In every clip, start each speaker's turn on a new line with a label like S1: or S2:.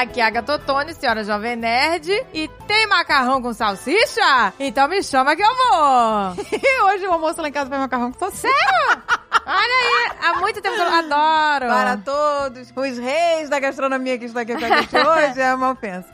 S1: aqui é a Gatotone, senhora Jovem Nerd. E tem macarrão com salsicha? Então me chama que eu vou.
S2: Hoje o almoço lá em casa foi macarrão com salsicha.
S1: Sério? Olha aí, há muito tempo que eu adoro.
S2: Para todos os reis da gastronomia que estão aqui com a gente hoje, é uma ofensa.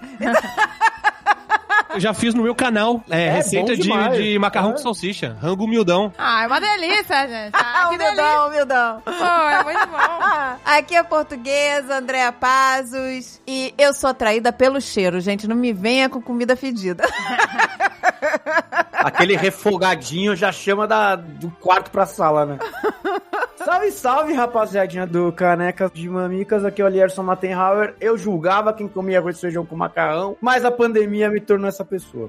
S3: Eu já fiz no meu canal é,
S4: É,
S3: receita de, de macarrão
S4: É.
S3: com salsicha. Rango humildão.
S1: Ah, é uma delícia, gente. Ah, que delícia.
S2: humildão, humildão.
S1: Pô, é muito bom.
S2: Aqui é portuguesa, Andréa Pazos. E eu sou atraída pelo cheiro, gente. Não me venha com comida fedida.
S4: Aquele refogadinho já chama da, do quarto pra sala, né? Salve, salve, rapaziadinha do Canecas de Mamicas. Aqui é o Lierson Mattenhauer. Eu julgava quem comia arroz e feijão com macarrão, mas a pandemia me tornou essa pessoa.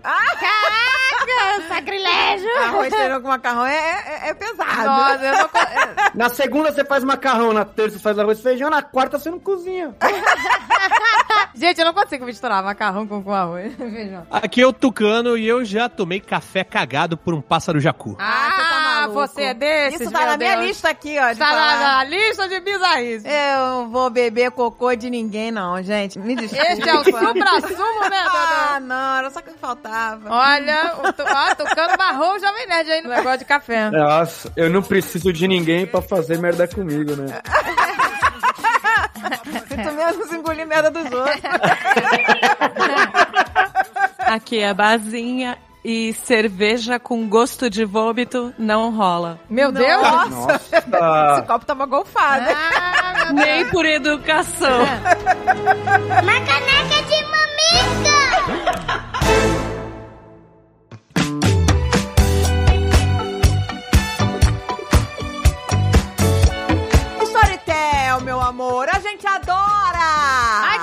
S1: Sacrilégio.
S2: Arroz feijão com macarrão é, é, é pesado.
S1: Nossa, eu não... co- é,
S4: Na segunda você faz macarrão, na terça você faz arroz e feijão, na quarta você não cozinha.
S1: Gente, eu não consigo misturar macarrão com, com arroz. Feijão.
S3: Aqui é o Tucano e eu já tomei café cagado por um pássaro jacu.
S2: Ah, você tá maluco.
S1: você é desses,
S2: Isso tá
S1: meu
S2: na minha
S1: Deus.
S2: lista aqui, ó.
S1: Tá na, na lista de bizarrice.
S2: Eu não vou beber cocô de ninguém, não, gente. Me desculpa.
S1: Este é o supra-sumo, né,
S2: Ah,
S1: Dodô?
S2: não, era só que faltava.
S1: Olha, o tu, ó, Tucano barrou o Jovem Nerd aí no negócio de café.
S4: Nossa, eu não preciso de ninguém pra fazer merda comigo, né?
S2: Muito menos engolir merda dos outros.
S5: Aqui é a Bazinha e cerveja com gosto de vômito não rola.
S1: Meu Deus!
S2: Nossa, esse copo tá uma golfada.
S1: Ah.
S5: Nem por educação.
S6: Uma caneca de mamica!
S2: Storytel, meu amor, a gente adora!
S1: Ai,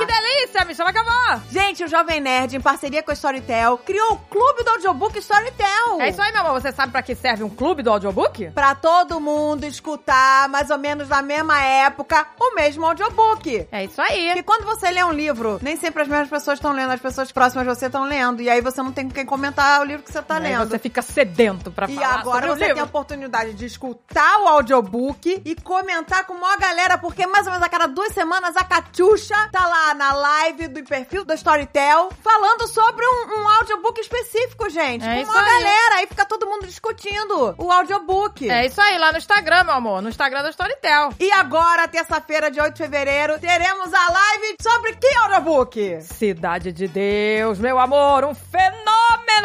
S1: chama que eu vou!
S2: Gente, o Jovem Nerd, em parceria com a Storytel, criou o clube do audiobook Storytel.
S1: É isso aí, meu amor. Você sabe pra que serve um clube do audiobook?
S2: Pra todo mundo escutar, mais ou menos na mesma época, o mesmo audiobook.
S1: É isso aí.
S2: Porque quando você lê um livro, nem sempre as mesmas pessoas estão lendo, as pessoas próximas de você estão lendo. E aí você não tem com quem comentar o livro que você tá
S1: Aí
S2: lendo.
S1: você fica sedento pra
S2: E
S1: falar
S2: agora
S1: sobre o
S2: você tem a
S1: livro.
S2: oportunidade de escutar o audiobook e comentar com a maior galera, porque mais ou menos a cada duas semanas a Catiuxa tá lá na live do perfil da Storytel falando sobre um, um audiobook específico, gente.
S1: É
S2: com uma
S1: aí.
S2: galera. Aí fica todo mundo discutindo o audiobook.
S1: É isso aí, lá no Instagram, meu amor. No Instagram da Storytel.
S2: E agora, terça-feira, de 8 de fevereiro, teremos a live sobre que audiobook?
S1: Cidade de Deus, meu amor, um fenômeno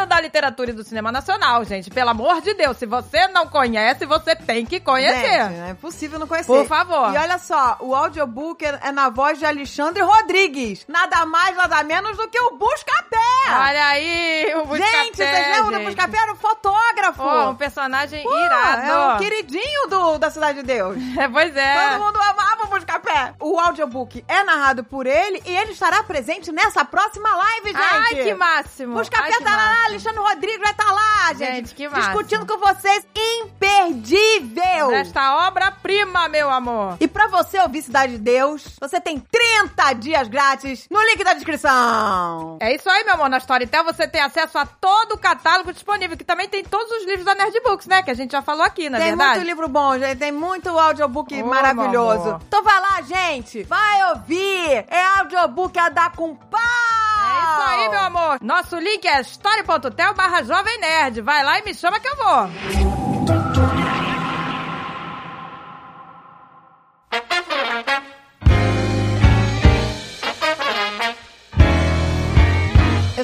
S1: da literatura e do cinema nacional, gente. Pelo amor de Deus, se você não conhece, você tem que conhecer.
S2: Gente, é impossível não conhecer.
S1: Por favor.
S2: E olha só, o audiobook é é na voz de Alexandre Rodrigues. Nada mais, nada menos do que o Buscapé.
S1: Olha aí, o Buscapé,
S2: gente, vocês lembram do
S1: gente.
S2: Buscapé? Era um fotógrafo.
S1: Pô, um personagem
S2: Pô,
S1: irado.
S2: É um queridinho do, da Cidade de Deus.
S1: É, pois é.
S2: Todo mundo amava o Buscapé. O audiobook é narrado por ele e ele estará presente nessa próxima live, gente.
S1: Ai, que máximo.
S2: Buscapé
S1: Ai, que
S2: tá lá, Alexandre Rodrigues vai estar lá, gente.
S1: Gente, que máximo.
S2: Discutindo com vocês. Imperdível.
S1: Desta obra-prima, meu amor.
S2: E pra você ouvir Cidade de Deus, você tem 30 dias grátis no link da descrição.
S1: É isso aí, meu amor. Na Storytel você tem acesso a todo o catálogo disponível, que também tem todos os livros da Nerdbooks, né? Que a gente já falou aqui, na
S2: tem
S1: verdade.
S2: muito livro bom, gente. Tem muito audiobook
S1: Ô,
S2: maravilhoso. Então vai lá, gente. Vai ouvir. É audiobook a dar com pau.
S1: É isso aí, meu amor. Nosso link é story.tel barra Jovem Nerd. Vai lá e me chama que eu vou.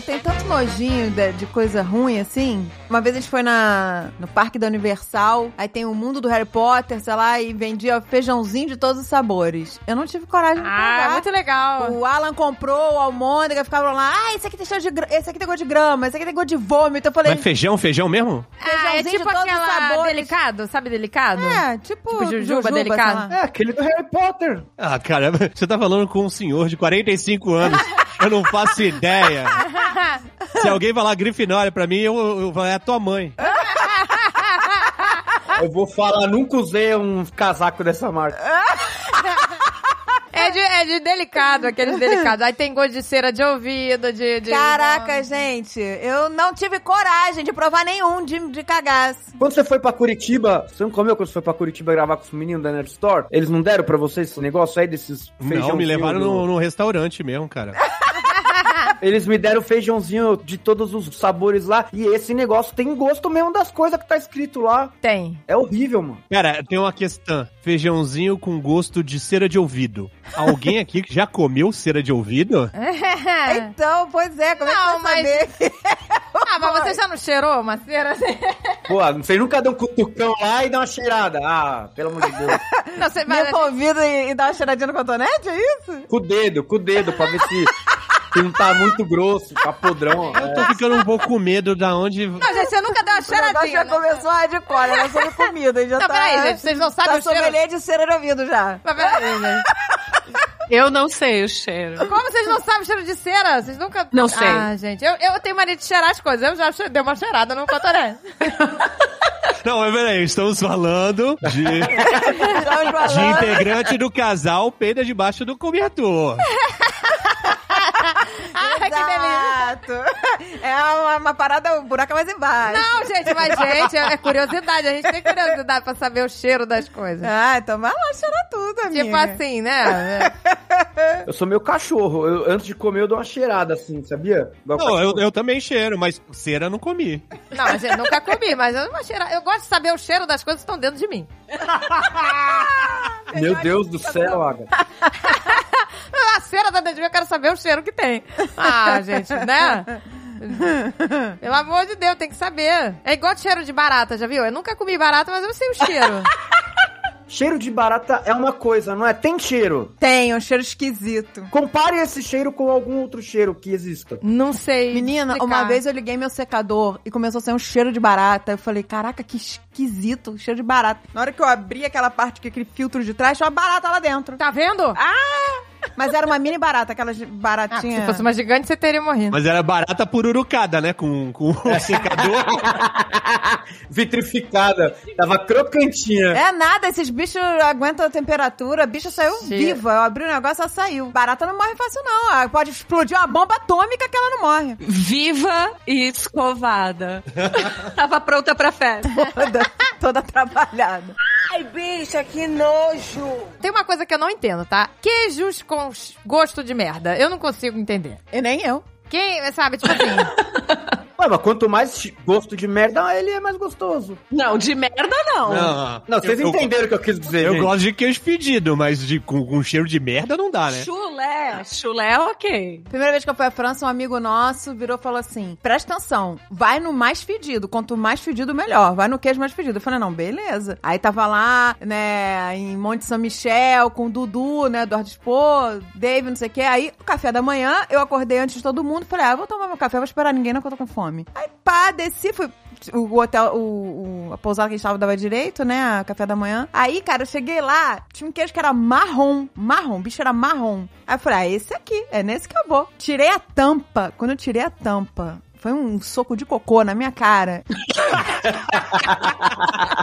S2: Tenho tanto nojinho de, de coisa ruim assim. Uma vez a gente foi na, no parque da Universal, aí tem o mundo do Harry Potter, sei lá, e vendia feijãozinho de todos os sabores. Eu não tive coragem de
S1: Ah,
S2: pegar.
S1: muito legal.
S2: O Alan comprou o almôndega, ficavam lá, ah, esse aqui tem cheiro de esse aqui tem gosto de grama, esse aqui tem gosto de vômito. Eu falei,
S3: Mas feijão, feijão mesmo?
S1: Ah, é
S2: feijãozinho
S1: tipo
S2: de todos os sabores.
S1: delicado, sabe delicado?
S2: é, tipo,
S1: Tipo jujuba delicado.
S2: sei lá.
S4: É aquele do Harry Potter.
S3: Ah, caramba, você tá falando com um senhor de 45 anos. Eu não faço ideia. Se alguém falar Grifinória pra mim, eu, eu, eu é a tua mãe.
S4: Eu vou falar, nunca usei um casaco dessa marca.
S1: É de, é remédio delicado, aqueles delicados. Aí tem gosto de cera de ouvido, de... de...
S2: Caraca, gente, eu não tive coragem de provar nenhum de, de cagaço.
S4: Quando você foi pra Curitiba, você não comeu quando você foi pra Curitiba gravar com os meninos da Nerd Store? Eles não deram pra vocês esse negócio aí desses
S3: Não,
S4: feijãozinho
S3: me levaram
S4: do-
S3: no, no restaurante mesmo, cara.
S4: Eles me deram feijãozinho de todos os sabores lá. E esse negócio tem gosto mesmo das coisas que tá escrito lá.
S1: Tem.
S4: É horrível, mano.
S3: Cara, tem uma questão. Feijãozinho com gosto de cera de ouvido. Alguém aqui que já comeu cera de ouvido?
S2: Então, pois é, como é
S1: Não,
S2: que você vai
S1: mas-
S2: saber?
S1: Ah, mas você já não cheirou uma cera?
S4: Pô, vocês nunca dão um cutucão lá e dão uma cheirada. Ah, pelo amor de Deus.
S1: Não, você
S2: Me
S1: vai...
S2: convida e, e dá uma cheiradinha no cotonete, é isso?
S4: com o dedo, com o dedo, pra ver se, se não tá muito grosso, tá podrão.
S3: Eu tô ficando um pouco com medo da onde.
S1: Não, gente, você nunca deu uma cheiradinha,
S2: já
S1: né?
S2: começou hardcore, era sobre comida. Já
S1: Não,
S2: tá,
S1: peraí, gente, vocês não sabem
S2: tá
S1: o cheiro?
S2: de cera de ouvido já.
S1: Mas peraí, gente.
S5: Eu não sei o cheiro.
S1: Como vocês não sabem o cheiro de cera? Vocês nunca...
S5: Não sei.
S1: Ah, gente, eu, eu tenho mania de cheirar as coisas. Eu já che- dei uma cheirada no cotonete.
S3: Não, mas peraí, estamos falando de,
S2: Estamos
S3: de
S2: falando.
S3: integrante do casal peida debaixo do cobertor.
S1: Que delícia.
S2: Exato. É uma, uma parada, o buraco é mais embaixo.
S1: Não, gente, mas, gente, é curiosidade. A gente tem curiosidade pra saber o cheiro das coisas.
S2: Ah, então vai lá cheirar tudo, amiga.
S1: Tipo assim, né?
S4: Eu sou meu cachorro. Eu- antes de comer, eu dou uma cheirada assim, sabia? Igual
S3: Não, eu, eu também cheiro, mas cera eu não comi.
S1: Não, a gente nunca comi, mas eu, não vou cheirar. eu gosto de saber o cheiro das coisas que estão dentro de mim.
S4: Meu Deus do céu, Aga.
S1: A cera da mim, eu quero saber o cheiro que tem. Ah, gente, né? Pelo amor de Deus, tem que saber. É igual cheiro de barata, já viu? Eu nunca comi barata, mas eu sei o cheiro.
S4: Cheiro de barata é uma coisa, não é? Tem cheiro.
S2: Tem um cheiro esquisito.
S4: Compare esse cheiro com algum outro cheiro que exista.
S1: Não sei.
S2: Menina,
S1: explicar.
S2: uma vez eu liguei meu secador e começou a sair um cheiro de barata. Eu falei, caraca, que esquisito, cheiro de barata. Na hora que eu abri aquela parte, que aquele filtro de trás, tinha uma barata lá dentro.
S1: Tá vendo?
S2: Mas era uma mini barata, aquelas
S1: Ah,
S2: baratinhas.
S1: se fosse uma gigante, você teria morrido.
S3: Mas era barata pururucada, né? Com, com o secador.
S4: Vitrificada. Tava crocantinha.
S2: É nada, esses bichos aguentam a temperatura. A bicha saiu viva. Eu abri o negócio, ela saiu. Barata não morre fácil, não. Ah, Pode explodir uma bomba atômica que ela não morre.
S5: Viva e escovada. Tava pronta pra festa.
S2: Toda, toda trabalhada.
S1: Tem uma coisa que eu não entendo, tá? Queijos com gosto de merda. Eu não consigo entender.
S2: E nem eu.
S1: Quem, sabe, tipo assim.
S4: Ué, mas quanto mais gosto de merda, ele é mais gostoso.
S5: Não, de merda não.
S3: Não,
S4: Não, vocês
S3: eu,
S4: entenderam o que eu quis dizer,
S3: Eu
S4: gente.
S3: gosto de queijo pedido, mas de, com, com cheiro de merda não dá, né?
S5: Chulé. Chulé, ok.
S2: Primeira vez que eu fui à França, um amigo nosso virou e falou assim: presta atenção, vai no mais fedido. Quanto mais fedido, melhor. Vai no queijo mais fedido. Eu falei, não, beleza. Aí tava lá, né, em Monte São Michel, com o Dudu, né, Eduardo Expo, David, não sei o quê. Aí, o café da manhã, eu acordei antes de todo mundo. Falei, ah, vou tomar meu café, vou esperar ninguém, não, que eu tô com fome. Aí, pá, desci, fui. O hotel, o, o- a pousada que a gente tava dava direito, né? A café da manhã. Aí, cara, eu cheguei lá, tinha um queijo que era marrom. Marrom, o bicho era marrom. Aí eu falei, ah, esse aqui, é nesse que eu vou. Tirei a tampa. Quando eu tirei a tampa, foi um soco de cocô na minha cara.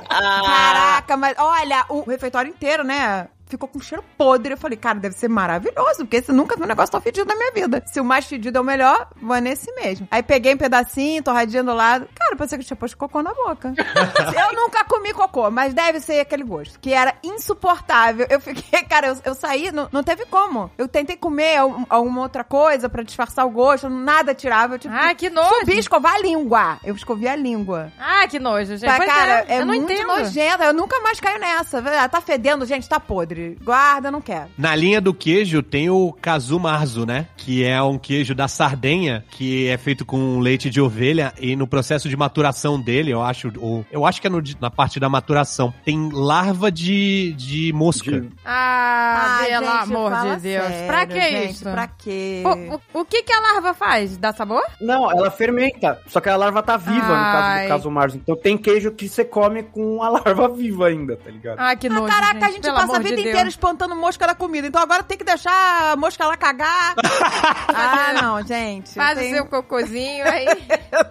S2: Caraca, mas olha, o refeitório inteiro, né? Ficou com cheiro podre. Eu falei, cara, deve ser maravilhoso, porque esse nunca vi um negócio tão fedido na minha vida. Se o mais fedido é o melhor, vou nesse mesmo. Aí peguei um pedacinho, torradinha do lado. Cara, pensei que tinha posto cocô na boca. eu nunca comi cocô, mas deve ser aquele gosto, que era insuportável. Eu fiquei, cara, eu, eu saí, não, não teve como. Eu tentei comer al- alguma outra coisa pra disfarçar o gosto, nada tirava. Eu, tipo,
S1: Ai, que nojo.
S2: subi escovar a língua. Eu escovi a língua.
S1: Ah, que nojo, gente. Pois
S2: cara,
S1: é,
S2: é,
S1: eu não
S2: muito
S1: entendo.
S2: nojenta. Eu nunca mais caio nessa. Ah, Tá fedendo, gente, tá podre. Guarda, não quero.
S3: Na linha do queijo tem o casu marzo, né? Que é um queijo da Sardenha, que é feito com leite de ovelha e no processo de maturação dele, eu acho, ou, eu acho que é no- na parte da maturação, tem larva de, de mosca.
S4: De-
S1: Ah, pelo
S2: gente,
S1: amor de Deus.
S2: sério,
S1: pra que
S2: gente,
S1: isso?
S2: Pra quê?
S1: O, o, o que que a larva faz? Dá sabor?
S4: Não, ela fermenta. Só que a larva tá viva, no caso
S1: Ai.
S4: do caso Mars. Então tem queijo que você come com a larva viva ainda, tá ligado?
S1: Ah, que
S2: Ah,
S1: nojo,
S2: caraca, a gente
S1: pelo
S2: passa a vida
S1: de
S2: inteira espantando mosca na comida. Então agora tem que deixar a mosca lá cagar. ah, não, gente.
S1: Faz
S2: eu
S1: o seu cocôzinho aí.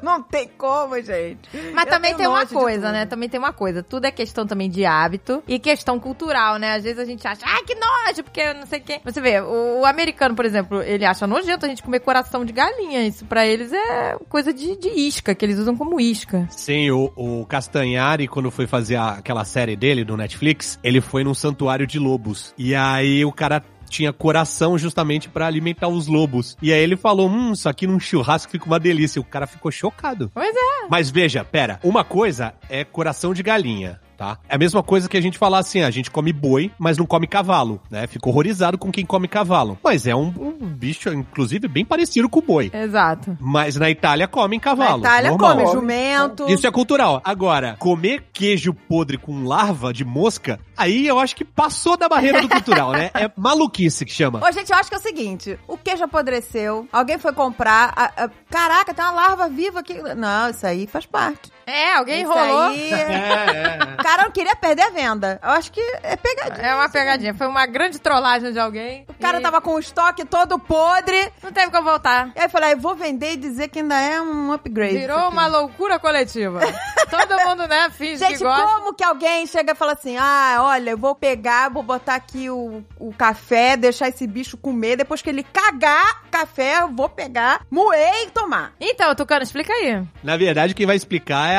S2: Não tem como, gente.
S1: Mas
S2: Eu
S1: também tem uma coisa, né? Também tem uma coisa. Tudo é questão também de hábito e questão cultural, né? Às vezes a gente acha, ai, que nojo, porque não sei o quê. Você vê, o, o americano, por exemplo, ele acha nojento a gente comer coração de galinha. Isso pra eles é coisa de, de isca, que eles usam como isca.
S3: Sim, o, o Castanhari, quando foi fazer a- aquela série dele do Netflix, ele foi num santuário de lobos. E aí o cara tinha coração justamente pra alimentar os lobos. E aí ele falou, hum, isso aqui num churrasco fica uma delícia. O cara ficou chocado.
S1: Pois é.
S3: Mas veja, pera, uma coisa é coração de galinha. Tá? É a mesma coisa que a gente falar assim, a gente come boi, mas não come cavalo, né? Fico horrorizado com quem come cavalo. Mas é um, um bicho, inclusive, bem parecido com o boi.
S1: Exato.
S3: Mas na Itália comem cavalo.
S2: Na Itália
S3: normal.
S2: come jumento.
S3: Isso é cultural. Agora, comer queijo podre com larva de mosca, aí eu acho que passou da barreira do cultural, né? É maluquice que chama.
S2: Ô, gente, eu acho que é o seguinte: o queijo apodreceu, alguém foi comprar. a- a- caraca, tem uma larva viva aqui. Não, isso aí faz parte.
S1: É, alguém
S2: Isso
S1: enrolou.
S2: aí- O cara não queria perder a venda. Eu acho que é pegadinha.
S1: É uma pegadinha. Foi uma grande trollagem de alguém.
S2: O cara
S1: E
S2: tava com o estoque todo podre.
S1: Não teve como voltar.
S2: E aí eu falei, ah, eu vou vender e dizer que ainda é um upgrade.
S1: Virou uma loucura coletiva. Todo mundo, né, finge
S2: Gente,
S1: que gosta.
S2: como que alguém chega e fala assim: ah, olha, eu vou pegar, vou botar aqui o, o café, deixar esse bicho comer, depois que ele cagar café, eu vou pegar, moer e tomar.
S1: Então, Tucano, explica aí.
S3: Na verdade, quem vai explicar é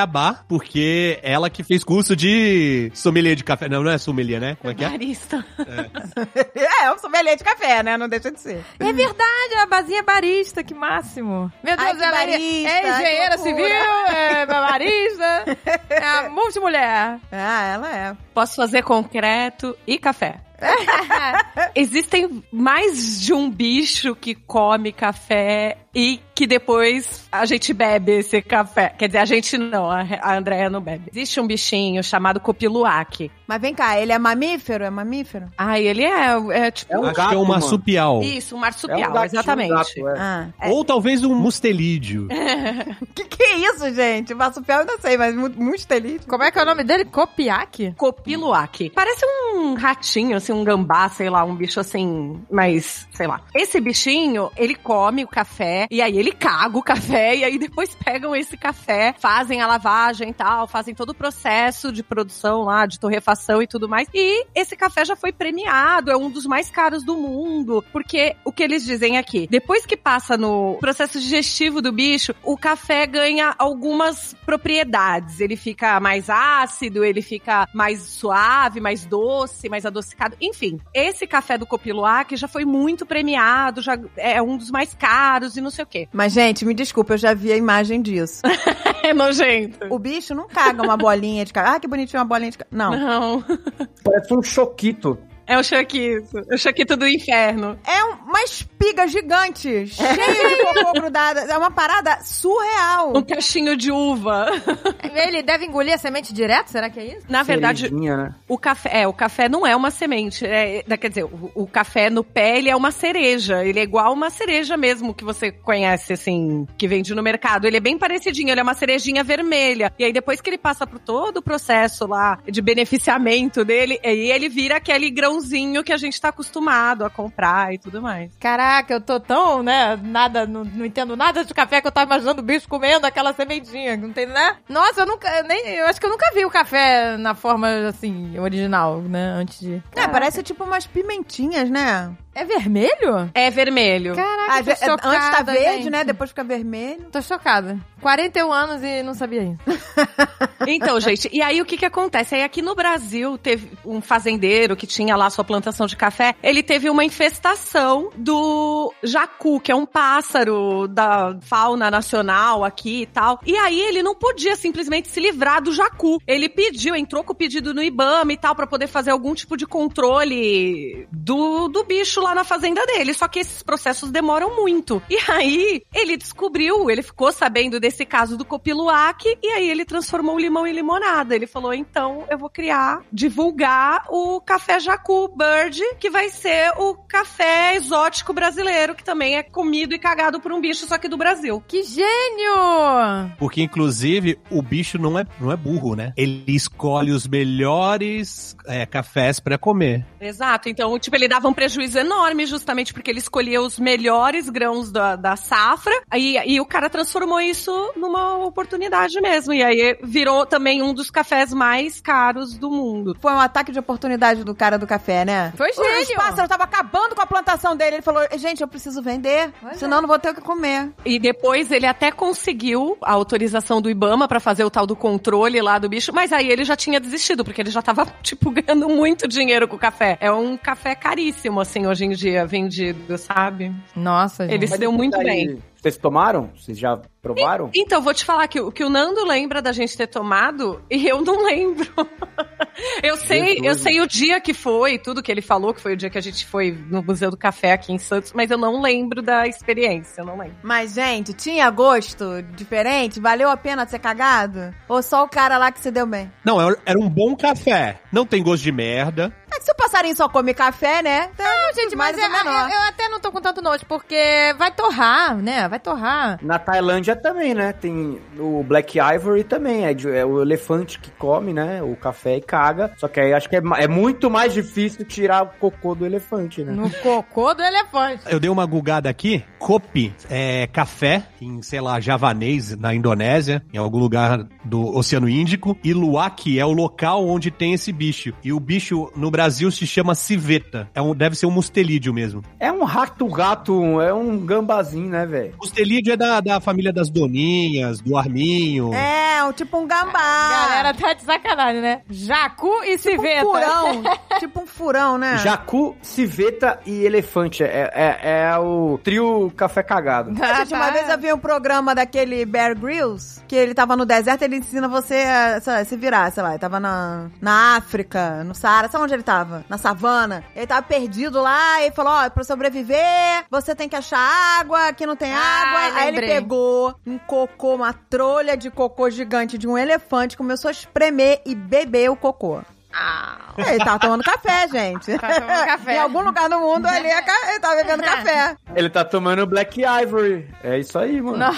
S3: porque ela que fez curso de sommelier de café. Não, não é sommelier, né? Como é que é?
S5: Barista.
S2: é, eu sou de café, né? Não deixa de ser.
S1: É verdade, a Bazinha é barista, que máximo. Meu Deus,
S2: Ai, que
S1: ela é-
S2: barista,
S1: é engenheira civil, é barista, é a multimulher.
S2: Ah, ela é.
S5: Posso fazer concreto e café. Existem mais de um bicho que come café e que depois a gente bebe esse café. Quer dizer, a gente não, a a Andrea não bebe. Existe um bichinho chamado copiluac.
S2: Mas vem cá, ele é mamífero? É mamífero?
S5: Ah, ele é, é tipo...
S4: É um
S3: acho
S4: gato,
S3: que é um
S4: mano.
S3: marsupial.
S5: Isso, um
S4: É um
S5: marsupial, exatamente.
S4: um gato, é.
S2: Ah.
S3: Ou talvez um mustelídeo.
S2: Que que é isso, gente? Marsupial eu não sei, mas mu- muito feliz.
S1: Como é que é o nome dele? Copiac?
S5: Copiluac. Parece um ratinho, assim, um gambá, sei lá, um bicho assim, mas, sei lá. Esse bichinho, ele come o café, e aí ele caga o café, e aí depois pegam esse café, fazem a lavagem e tal, fazem todo o processo de produção lá, de torrefação e tudo mais. E esse café já foi premiado, é um dos mais caros do mundo, porque o que eles dizem aqui, depois que passa no processo digestivo do bicho, o café ganha algumas propriedades. Ele fica mais ácido, ele fica mais suave, mais doce, mais adocicado. Enfim, esse café do Copiluac já foi muito premiado, já é um dos mais caros e não sei o quê.
S2: Mas, gente, me desculpa, eu já vi a imagem disso.
S5: É nojento.
S2: O bicho não caga uma bolinha de café. Ah, que bonitinho uma bolinha de café. Não.
S5: Não.
S4: Parece um choquito.
S5: É o Choquito. O Choquito do inferno.
S2: É um- uma espiga gigante, cheia de cocô grudada. É uma parada surreal.
S5: Um cachinho de uva.
S1: Ele deve engolir a semente direto? Será que é isso?
S5: Na verdade,
S4: Cerejinha, né?
S5: O café, é, o café não é uma semente. É, quer dizer, o, o café no pé, ele é uma cereja. Ele é igual uma cereja mesmo que você conhece, assim, que vende no mercado. Ele é bem parecidinho, ele é uma cerejinha vermelha. E aí, depois que ele passa por todo o processo lá de beneficiamento dele, aí ele vira aquele grãozinho que a gente tá acostumado a comprar e tudo mais.
S1: Caraca, eu tô tão, né, nada, não, não entendo nada de café que eu tava imaginando o bicho comendo aquela sementinha, não tem, né? Nossa, eu nunca, eu nem, eu acho que eu nunca vi o café na forma, assim, original, né, antes de...
S2: É, parece tipo umas pimentinhas, né?
S1: É vermelho?
S5: É vermelho.
S1: Caraca,
S2: Ah,
S1: tô
S2: ve- antes tá
S1: chocada,
S2: verde,
S1: gente.
S2: né? Depois fica vermelho.
S1: Tô chocada. 41 anos e não sabia isso.
S5: Então, gente, e aí o que que acontece? Aí aqui no Brasil teve um fazendeiro que tinha lá sua plantação de café, ele teve uma infestação do jacu, que é um pássaro da fauna nacional aqui e tal. E aí ele não podia simplesmente se livrar do jacu. Ele pediu, entrou com o pedido no IBAMA e tal pra poder fazer algum tipo de controle do, do bicho lá na fazenda dele. Só que esses processos demoram muito. E aí ele descobriu, ele ficou sabendo desse caso do copiluac e aí ele transformou o limão em limonada. Ele falou: então eu vou criar, divulgar o café jacu Jacu Bird, que vai ser o café exótico brasileiro, que também é comido e cagado por um bicho, só que do Brasil.
S1: Que gênio!
S3: Porque, inclusive, o bicho não é, não é burro, né? Ele escolhe os melhores é, cafés pra comer.
S5: Exato. Então, tipo, ele dava um prejuízo enorme justamente porque ele escolhia os melhores grãos da, da safra e, e o cara transformou isso numa oportunidade mesmo. E aí virou também um dos cafés mais caros do mundo.
S2: Foi um ataque de oportunidade do cara do café, né?
S1: Foi
S2: Os
S1: gênio.
S2: pássaros estavam acabando com a plantação dele. Ele falou, gente, eu preciso vender, senão eu não vou ter o que comer.
S5: E depois ele até conseguiu a autorização do Ibama pra fazer o tal do controle lá do bicho, mas aí ele já tinha desistido, porque ele já tava, tipo, ganhando muito dinheiro com o café. É um café caríssimo, assim, hoje em dia, vendido, sabe?
S1: Nossa, gente.
S5: Ele se deu muito bem.
S4: Vocês tomaram? Vocês já provaram?
S5: Então, vou te falar que, o- que o Nando lembra da gente ter tomado e eu não lembro. eu sei,
S4: Jesus.
S5: eu sei o dia que foi, tudo que ele falou, que foi o dia que a gente foi no Museu do Café aqui em Santos, mas eu não lembro da experiência, eu não lembro.
S2: Mas, gente, tinha gosto diferente? Valeu a pena ser cagado? Ou só o cara lá que se deu bem?
S3: Não, era- um bom café. Não tem gosto de merda.
S2: É que se o passarinho só come café, né?
S1: Não, gente, mas
S2: menor.
S1: eu- eu até não tô com tanto nojo, porque vai torrar, né? Vai torrar.
S4: Na Tailândia também, né? Tem o Black Ivory também, é, de- é o elefante que come, né? O café e caga. Só que aí acho que é, é muito mais difícil tirar o cocô do elefante, né?
S1: No cocô do elefante.
S3: Eu dei uma gugada aqui. Kopi é café em, sei lá, javanês na Indonésia, em algum lugar do Oceano Índico. E Luwak é o local onde tem esse bicho. E o bicho no Brasil se chama civeta. É um, deve ser um mustelídeo mesmo.
S4: É um rato-gato, é um gambazinho, né, velho?
S3: Mustelídeo é da, da família das Doninhas, do Arminho.
S2: É, um, tipo um gambá.
S1: Galera tá de sacanagem, né? Jacu e
S2: tipo um
S1: civeta.
S2: furão. tipo um furão, né?
S4: Jacu, civeta e elefante. É, é, é o trio café cagado.
S1: Tá,
S2: Gente, uma
S1: tá.
S2: vez eu vi um programa daquele Bear Grylls, que ele tava no deserto, ele ensina você a lá, se virar, sei lá, ele tava na, na África, no Saara, sabe onde ele tava? Na savana. Ele tava perdido lá e falou, ó, pra sobreviver, você tem que achar água, aqui não tem
S1: Ah,
S2: água. Aí ele pegou um cocô, uma trolha de cocô gigante de um elefante, começou a espremer e beber o cocô.
S1: Ah,
S2: Ele tava tomando café, gente.
S1: Tava tomando café.
S2: em algum lugar do mundo ali, ele tava bebendo café.
S4: Ele tá tomando Black Ivory. É isso aí, mano.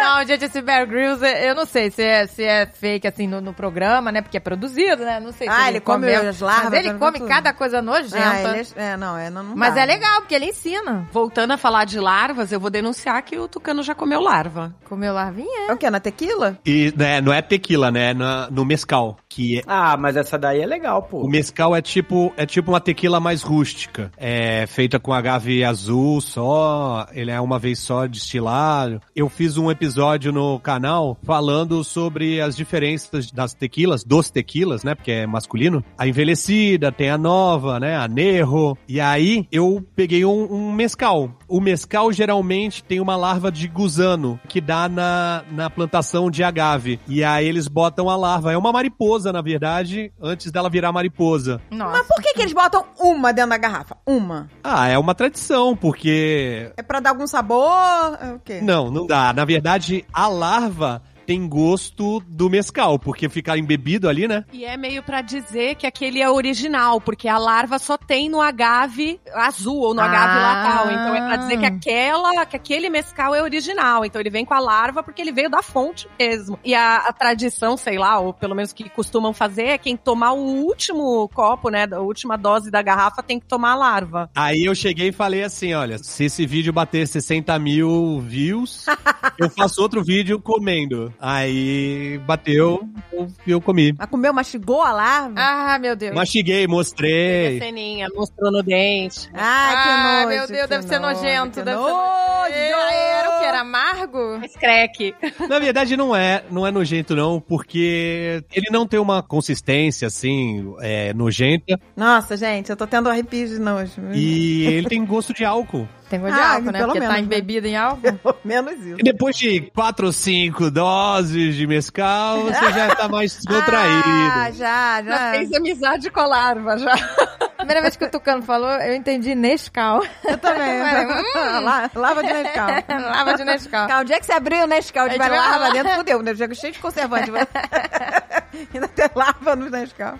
S1: Não. Gente, esse Bear Grylls, eu não sei se é, se é fake, assim, no, no programa, né? Porque é produzido, né? Não sei se
S2: Ah, ele come
S1: comeu.
S2: as larvas,
S1: Mas ele
S2: come
S1: come
S2: tudo.
S1: cada coisa nojenta.
S2: Ah, ele é, é, não, é, não, não
S1: Mas
S2: dá.
S1: é legal, porque ele ensina.
S5: Voltando a falar de larvas, eu vou denunciar que o tucano já comeu larva.
S1: Comeu larvinha.
S2: É o quê? Na tequila?
S3: E né, não é tequila, né? É na- no mescal. Que é-
S4: Ah, mas essa daí é legal,
S3: o
S4: pô.
S3: mescal é tipo, é tipo uma tequila mais rústica. É feita com agave azul só. Ele é uma vez só destilado. Eu fiz um episódio no canal falando sobre as diferenças das tequilas, dos tequilas, né? Porque é masculino. A envelhecida, tem a nova, né? A Nerro. E aí eu peguei um, um mescal. O mescal geralmente tem uma larva de gusano que dá na, na plantação de agave. E aí eles botam a larva. É uma mariposa, na verdade, antes dela virar mariposa.
S1: Nossa.
S2: Mas por que, que eles botam uma dentro da garrafa? Uma.
S3: Ah, é uma tradição, porque.
S2: É pra dar algum sabor? É o quê?
S3: Não, não dá. Na verdade, a larva tem gosto do mescal, porque fica embebido ali, né?
S5: E é meio pra dizer que aquele é original, porque a larva só tem no agave azul ou no agave
S1: Ah.
S5: lacal. Então é pra dizer que aquela, que aquele mescal é original. Então ele vem com a larva porque ele veio da fonte mesmo. E a, a tradição, sei lá, ou pelo menos que costumam fazer, é quem tomar o último copo, né, da última dose da garrafa tem que tomar a larva.
S3: Aí eu cheguei e falei assim: olha, se esse vídeo bater 60 mil views, eu faço outro vídeo comendo. Aí bateu, eu, eu comi.
S2: Mas comeu, mastigou a larva?
S1: Ah, meu Deus.
S3: Mastiguei,
S5: A
S3: mostrei.
S5: ceninha, mostrou no dente.
S2: Ah, que
S1: Ah,
S2: nojo.
S1: meu Deus,
S2: que
S1: deve ser
S2: nojo,
S1: nojento. Deve ser
S2: nojo.
S1: nojento. Era o que? Era amargo?
S5: Mas creque.
S3: Na verdade, não é, não é nojento, não, porque ele não tem uma consistência assim, é, nojenta,
S2: Nossa, gente, eu tô tendo arrepios de nojo.
S3: e ele tem gosto de álcool.
S1: Tem gosto de
S2: Ah,
S1: álcool, né?
S2: pelo
S1: Porque tá
S2: menos, né?
S1: embebido em álcool.
S2: Pelo menos isso.
S3: E depois de quatro ou cinco doses de mescal, você já tá mais descontraído.
S2: Ah, já,
S5: Já
S2: já.
S5: fez amizade com a larva, já.
S1: Primeira vez que o Tucano falou, eu entendi Nescau.
S2: Eu também.
S1: Hum.
S2: La- Lava de Nescau.
S1: Lava de Nescau.
S2: Cara, o dia que você abriu o Nescau de
S1: A gente vai
S2: lava
S1: lá.
S2: dentro, fudeu. né? Chega cheio de conservante. Ainda tem lava no Nescau.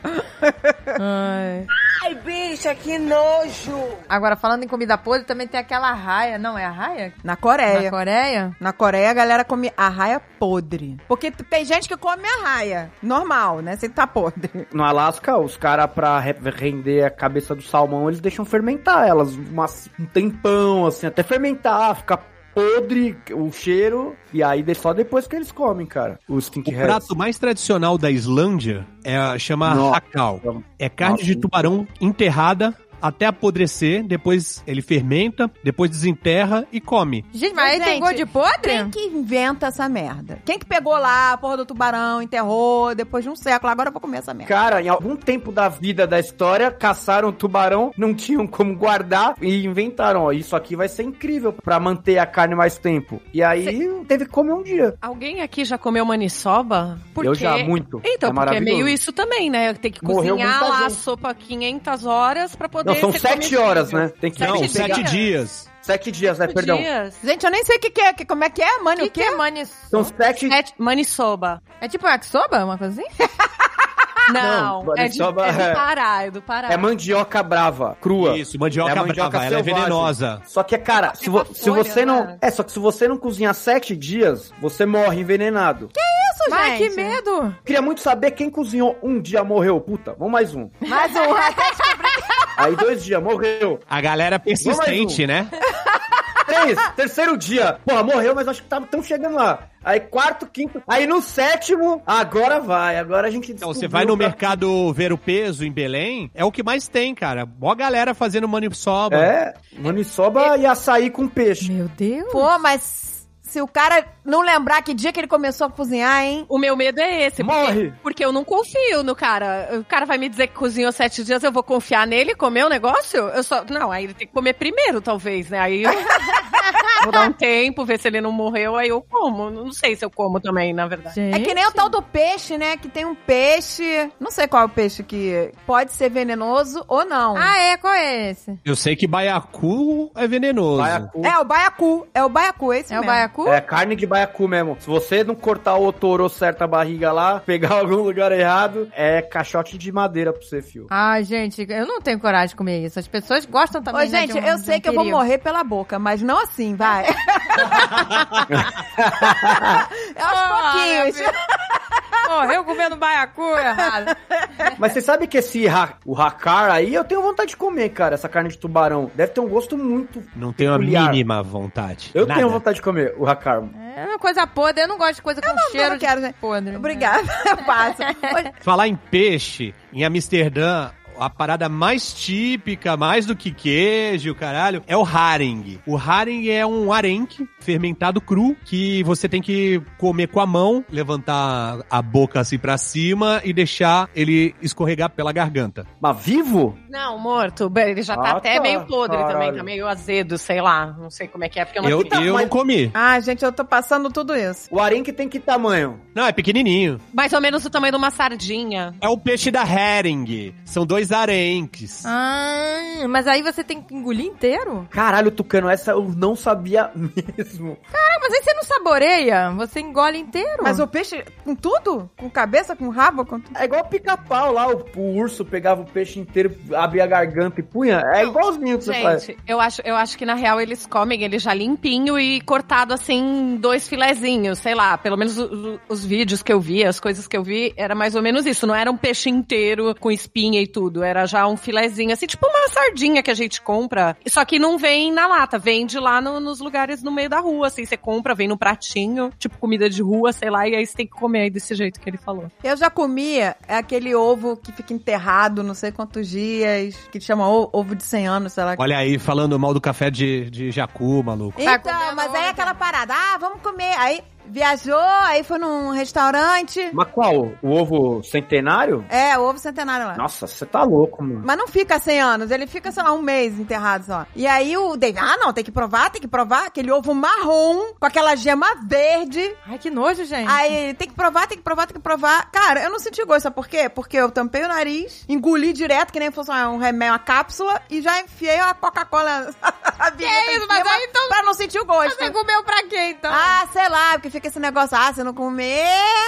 S1: Ai.
S6: Ai, bicha, que nojo.
S1: Agora, falando em comida podre, também tem aquela raia. Não, é a raia?
S2: Na Coreia.
S1: Na Coreia?
S2: Na Coreia, a galera come arraia podre. Porque tem gente que come arraia. Normal, né? Sem tá podre.
S4: No Alasca, os caras, pra re- render a cabeça do salmão, eles deixam fermentar elas umas- um tempão, assim, até fermentar, ficar podre o cheiro, e aí só depois que eles comem, cara, os
S3: O
S4: skinheads.
S3: prato mais tradicional da Islândia é chama
S4: Nossa.
S3: hakal. É carne
S4: Nossa.
S3: de tubarão enterrada até apodrecer, depois ele fermenta, depois desenterra e come.
S1: Gente, mas aí tem gosto de podre?
S2: Quem que inventa essa merda? Quem que pegou lá a porra do tubarão, enterrou, depois de um século, agora eu vou comer essa merda.
S4: Cara, em algum tempo da vida da história, caçaram tubarão, não tinham como guardar e inventaram, ó, isso aqui vai ser incrível pra manter a carne mais tempo. E aí teve que comer um dia.
S5: Alguém aqui já comeu maniçoba?
S4: Eu já, muito.
S5: Então,
S4: É
S5: porque é meio isso também, né? Tem que
S4: Morreu
S5: cozinhar lá a sopa 500 horas pra poder
S4: Não, são sete horas, né? Tem que
S3: Não, sete dias.
S4: Sete dias, né?
S5: Sete
S4: Perdão.
S5: dias.
S2: Gente, eu nem sei o que, que é. que- como é que é, mano?
S1: O
S2: O
S1: que, que é manis?
S4: São sete.
S5: Sete, maniçoba.
S1: É tipo yakisoba, uma coisa assim?
S5: Não,
S4: Não,
S5: é, de, é do
S4: é-
S5: Pará, é do Pará.
S4: É mandioca brava, crua.
S3: Isso, mandioca,
S4: É mandioca
S3: brava, ela é
S4: selvagem.
S3: venenosa.
S4: Só que, cara, se, vo-
S5: uma
S4: se
S5: folha,
S4: você não.
S5: né?
S4: É, só que se você não cozinhar sete dias, você morre envenenado.
S2: Isso,
S1: Ai, que
S2: gente.
S1: medo!
S4: Queria muito saber quem cozinhou um dia morreu. Puta, vamos mais um.
S2: Mais um.
S4: Aí dois dias, morreu.
S3: A galera persistente,
S4: um.
S3: né?
S4: Três, terceiro dia. Porra, morreu, mas acho que tão chegando lá. Aí quarto, quinto. Aí no sétimo, agora vai. Agora a gente
S3: Então, você vai no
S4: pra-
S3: mercado ver o peso em Belém, é o que mais tem, cara. Mó galera fazendo maniçoba.
S4: É, maniçoba e açaí com peixe.
S1: Meu Deus!
S2: Pô, mas se o cara não lembrar que dia que ele começou a cozinhar, hein?
S5: O meu medo é esse. porque-
S4: Morre.
S5: Porque, eu não confio no cara. O cara vai me dizer que cozinhou sete dias, eu vou confiar nele e comer o negócio? Eu só. Não, aí ele tem que comer primeiro, talvez, né? Aí eu vou dar um tempo, ver se ele não morreu, aí eu como. Não sei se eu como também, na verdade.
S1: Gente.
S2: É que nem o tal do peixe, né? Que tem um peixe. Não sei qual é o peixe que pode ser venenoso ou não.
S1: Ah, é? Qual é esse?
S3: Eu sei que baiacu é venenoso.
S4: Baiacu.
S2: É o baiacu. É o baiacu, esse
S1: É o
S2: mesmo.
S1: baiacu?
S4: É carne de baiacu mesmo. Se você não cortar o otorô certo a barriga lá, pegar algum lugar errado, é caixote de madeira pra você, fio.
S1: Ai, gente, eu não tenho coragem de comer isso. As pessoas gostam também,
S2: Ô,
S1: né,
S2: gente,
S1: de um-
S2: eu
S1: de
S2: sei
S1: um
S2: que eu vou morrer pela boca, mas não assim, vai. É aos pouquinhos.
S1: Morreu comendo baiacu errado.
S4: Mas você sabe que esse ha o hacar aí, eu tenho vontade de comer, cara, essa carne de tubarão. Deve ter um gosto muito.
S3: Não tenho a
S4: Peculiar.
S3: mínima vontade.
S4: Eu
S3: Nada.
S4: tenho vontade de comer o hacar.
S1: É uma coisa podre. Eu não gosto de coisa com
S2: não,
S1: cheiro
S2: não quero,
S1: de
S2: né?
S1: podre.
S2: Obrigada, eu passo.
S3: Falar em peixe, em Amsterdã, a parada mais típica, mais do que queijo, caralho, é o haring. O haring é um arenque fermentado cru que você tem que comer com a mão, levantar a boca assim pra cima e deixar ele escorregar pela garganta.
S4: Mas vivo?
S5: Não, morto. Ele já tá
S4: Ah,
S5: até
S4: tá.
S5: meio podre também,
S4: Caralho.
S5: tá meio azedo, sei lá. Não sei como é que é, porque eu não
S3: Eu, eu não comi.
S2: Ah, gente, eu tô passando tudo isso.
S4: O arenque tem que tamanho?
S3: Não, é pequenininho.
S5: Mais ou menos o tamanho de uma sardinha.
S3: É o peixe da herring. São dois arenques.
S1: Ah, mas aí você tem que engolir inteiro?
S4: Caralho, Tucano, essa eu não sabia mesmo.
S1: Ah, mas aí você não saboreia? Você engole inteiro?
S2: Mas o peixe com tudo? Com cabeça, com rabo? Com... tudo?
S4: É igual pica-pau lá, o, o urso pegava o peixe inteiro, abria a garganta e punha. É igualzinho que você faz.
S5: Gente, eu acho, eu acho que na real eles comem ele já limpinho e cortado assim, em dois filezinhos, sei lá. Pelo menos o- o- os vídeos que eu vi, as coisas que eu vi, era mais ou menos isso. Não era um peixe inteiro com espinha e tudo. Era já um filezinho, assim, tipo uma sardinha que a gente compra. Só que não vem na lata, vende lá no- nos lugares no meio da rua, assim. Você compra, vem no pratinho, tipo comida de rua, sei lá, e aí você tem que comer aí desse jeito que ele falou.
S2: Eu já comia aquele ovo que fica enterrado não sei quantos dias, que chama o- ovo de 100 anos, sei lá.
S3: Olha aí, falando mal do café de, de jacu, maluco.
S2: Então, mas aí
S1: onde?
S2: aquela parada, ah, vamos comer. Aí viajou, aí foi num restaurante.
S4: Mas qual? O ovo centenário?
S2: É, o ovo centenário lá.
S4: Nossa, você tá louco, mano.
S2: Mas não fica 100 anos, ele fica, sei lá, um mês enterrado só. E aí o David, ah, não, tem que provar, tem que provar aquele ovo marrom com aquela gema verde.
S1: Ai, que nojo, gente.
S2: Aí tem que provar, tem que provar, tem que provar. Cara, eu não senti gosto, sabe por quê? Porque eu tampei o nariz, engoli direto, que nem fosse um remédio, uma cápsula, e já enfiei a Coca-Cola. a vinheta
S1: isso, mas aí então-
S2: Pra não sentir o gosto.
S1: Você comeu pra quê, então?
S2: Ah, sei lá, porque fica esse negócio, ah, se não comer,